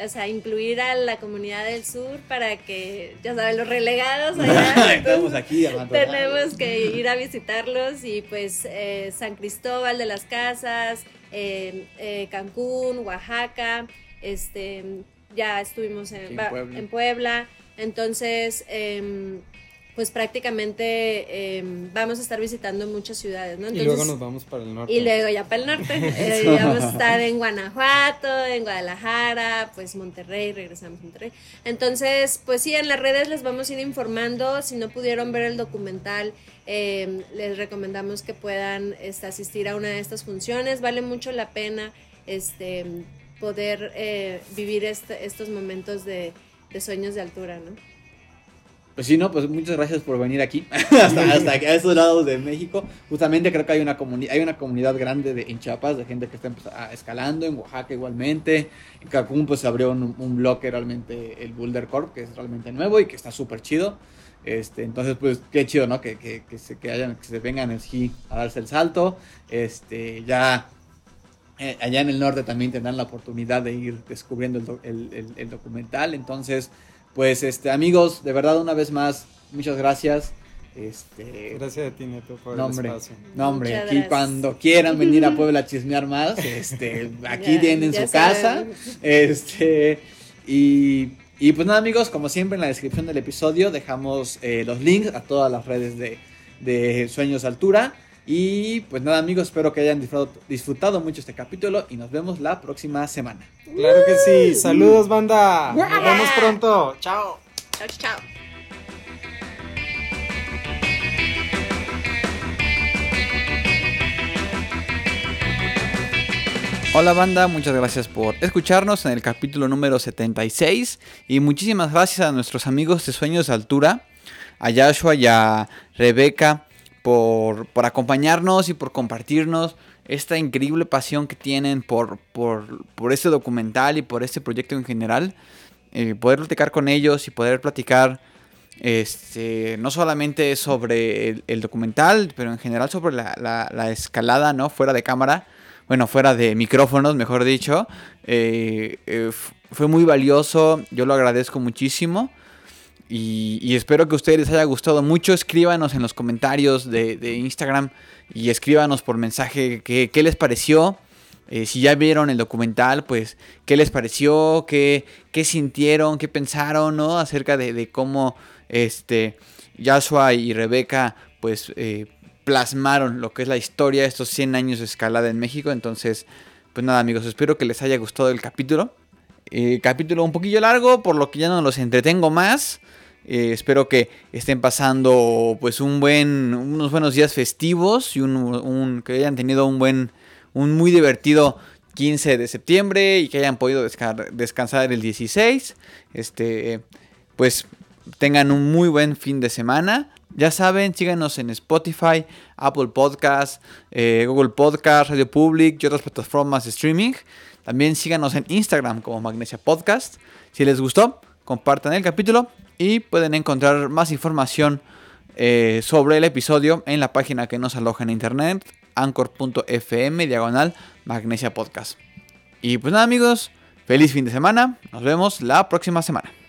o sea, incluir a la comunidad del sur para que, ya saben, los relegados allá. Estamos aquí. Tenemos que ir a visitarlos y pues eh, San Cristóbal de las Casas, eh, eh, Cancún, Oaxaca, este, ya estuvimos en, Sí, en va- Puebla. en Puebla. Entonces, em, pues prácticamente em, vamos a estar visitando muchas ciudades, ¿no? Y luego nos vamos para el norte. y luego ya para el norte. Eh, y vamos a estar en Guanajuato, en Guadalajara, pues Monterrey, regresamos a Monterrey. Entonces, pues sí, en las redes les vamos a ir informando. Si no pudieron ver el documental, eh, les recomendamos que puedan este, asistir a una de estas funciones. Vale mucho la pena este, poder eh, vivir este- estos momentos de, de sueños de altura, ¿no? Pues sí, no, pues muchas gracias por venir aquí, hasta, hasta aquí, a estos lados de México. Justamente creo que hay una, hay una comunidad grande de, en Chiapas de gente que está ah, escalando, en Oaxaca igualmente. En Cancún pues se abrió un, un bloque realmente, el Boulder Corp, que es realmente nuevo y que está súper chido. Este, entonces, pues qué chido, ¿no? Que, que, que se, que, hayan, que se vengan aquí a darse el salto. Este, ya eh, allá en el norte también tendrán la oportunidad de ir descubriendo el, do- el- el- el documental. Entonces, pues, este, amigos, de verdad, una vez más, muchas gracias. Este, Gracias a ti, Neto, por no, el espacio. no, hombre, Muchas aquí gracias. cuando quieran venir a Puebla a chismear más, este, aquí Ya- tienen ya su casa. Este, y, y pues nada, amigos, como siempre en la descripción del episodio dejamos eh, los links a todas las redes de, de Sueños Altura. Y pues nada, amigos, espero que hayan disfrutado, disfrutado mucho este capítulo y nos vemos la próxima semana. Claro que sí. Saludos, banda. Nos vemos pronto. Chao. Chao, chao. Hola banda, muchas gracias por escucharnos en el capítulo número 76 y muchísimas gracias a nuestros amigos de Sueños de Altura, a Joshua y a Rebeca por, por acompañarnos y por compartirnos esta increíble pasión que tienen por, por, por este documental y por este proyecto en general. Eh, poder platicar con ellos y poder platicar este, no solamente sobre el, documental, pero en general sobre la, la, escalada, ¿no? Fuera de cámara, bueno, fuera de micrófonos, mejor dicho. Eh, eh, fue muy valioso, yo lo agradezco muchísimo. Y, espero que a ustedes les haya gustado mucho. Escríbanos en los comentarios de, Instagram y escríbanos por mensaje qué, qué les pareció. Eh, si ya vieron el documental, pues qué les pareció, qué, qué sintieron, qué pensaron, ¿no? Acerca de, cómo este, Joshua y Rebeca, pues eh, plasmaron lo que es la historia de estos 100 años de escalada en México. Entonces, pues nada amigos, espero que les haya gustado el capítulo. Eh, capítulo un poquillo largo, por lo que ya no los entretengo más. Espero que estén pasando pues un buen, unos buenos días festivos y un, que hayan tenido un buen un muy divertido 15 de septiembre y que hayan podido descansar el 16. Este, pues tengan un muy buen fin de semana. Ya saben, síganos en Spotify, Apple Podcast, eh, Google Podcast, Radio Public y otras plataformas de streaming. También síganos en Instagram como Magnesia Podcast. Si les gustó, compartan el capítulo y pueden encontrar más información eh, sobre el episodio en la página que nos aloja en internet anchor.fm diagonal magnesia podcast. Y pues nada amigos, feliz fin de semana, nos vemos la próxima semana.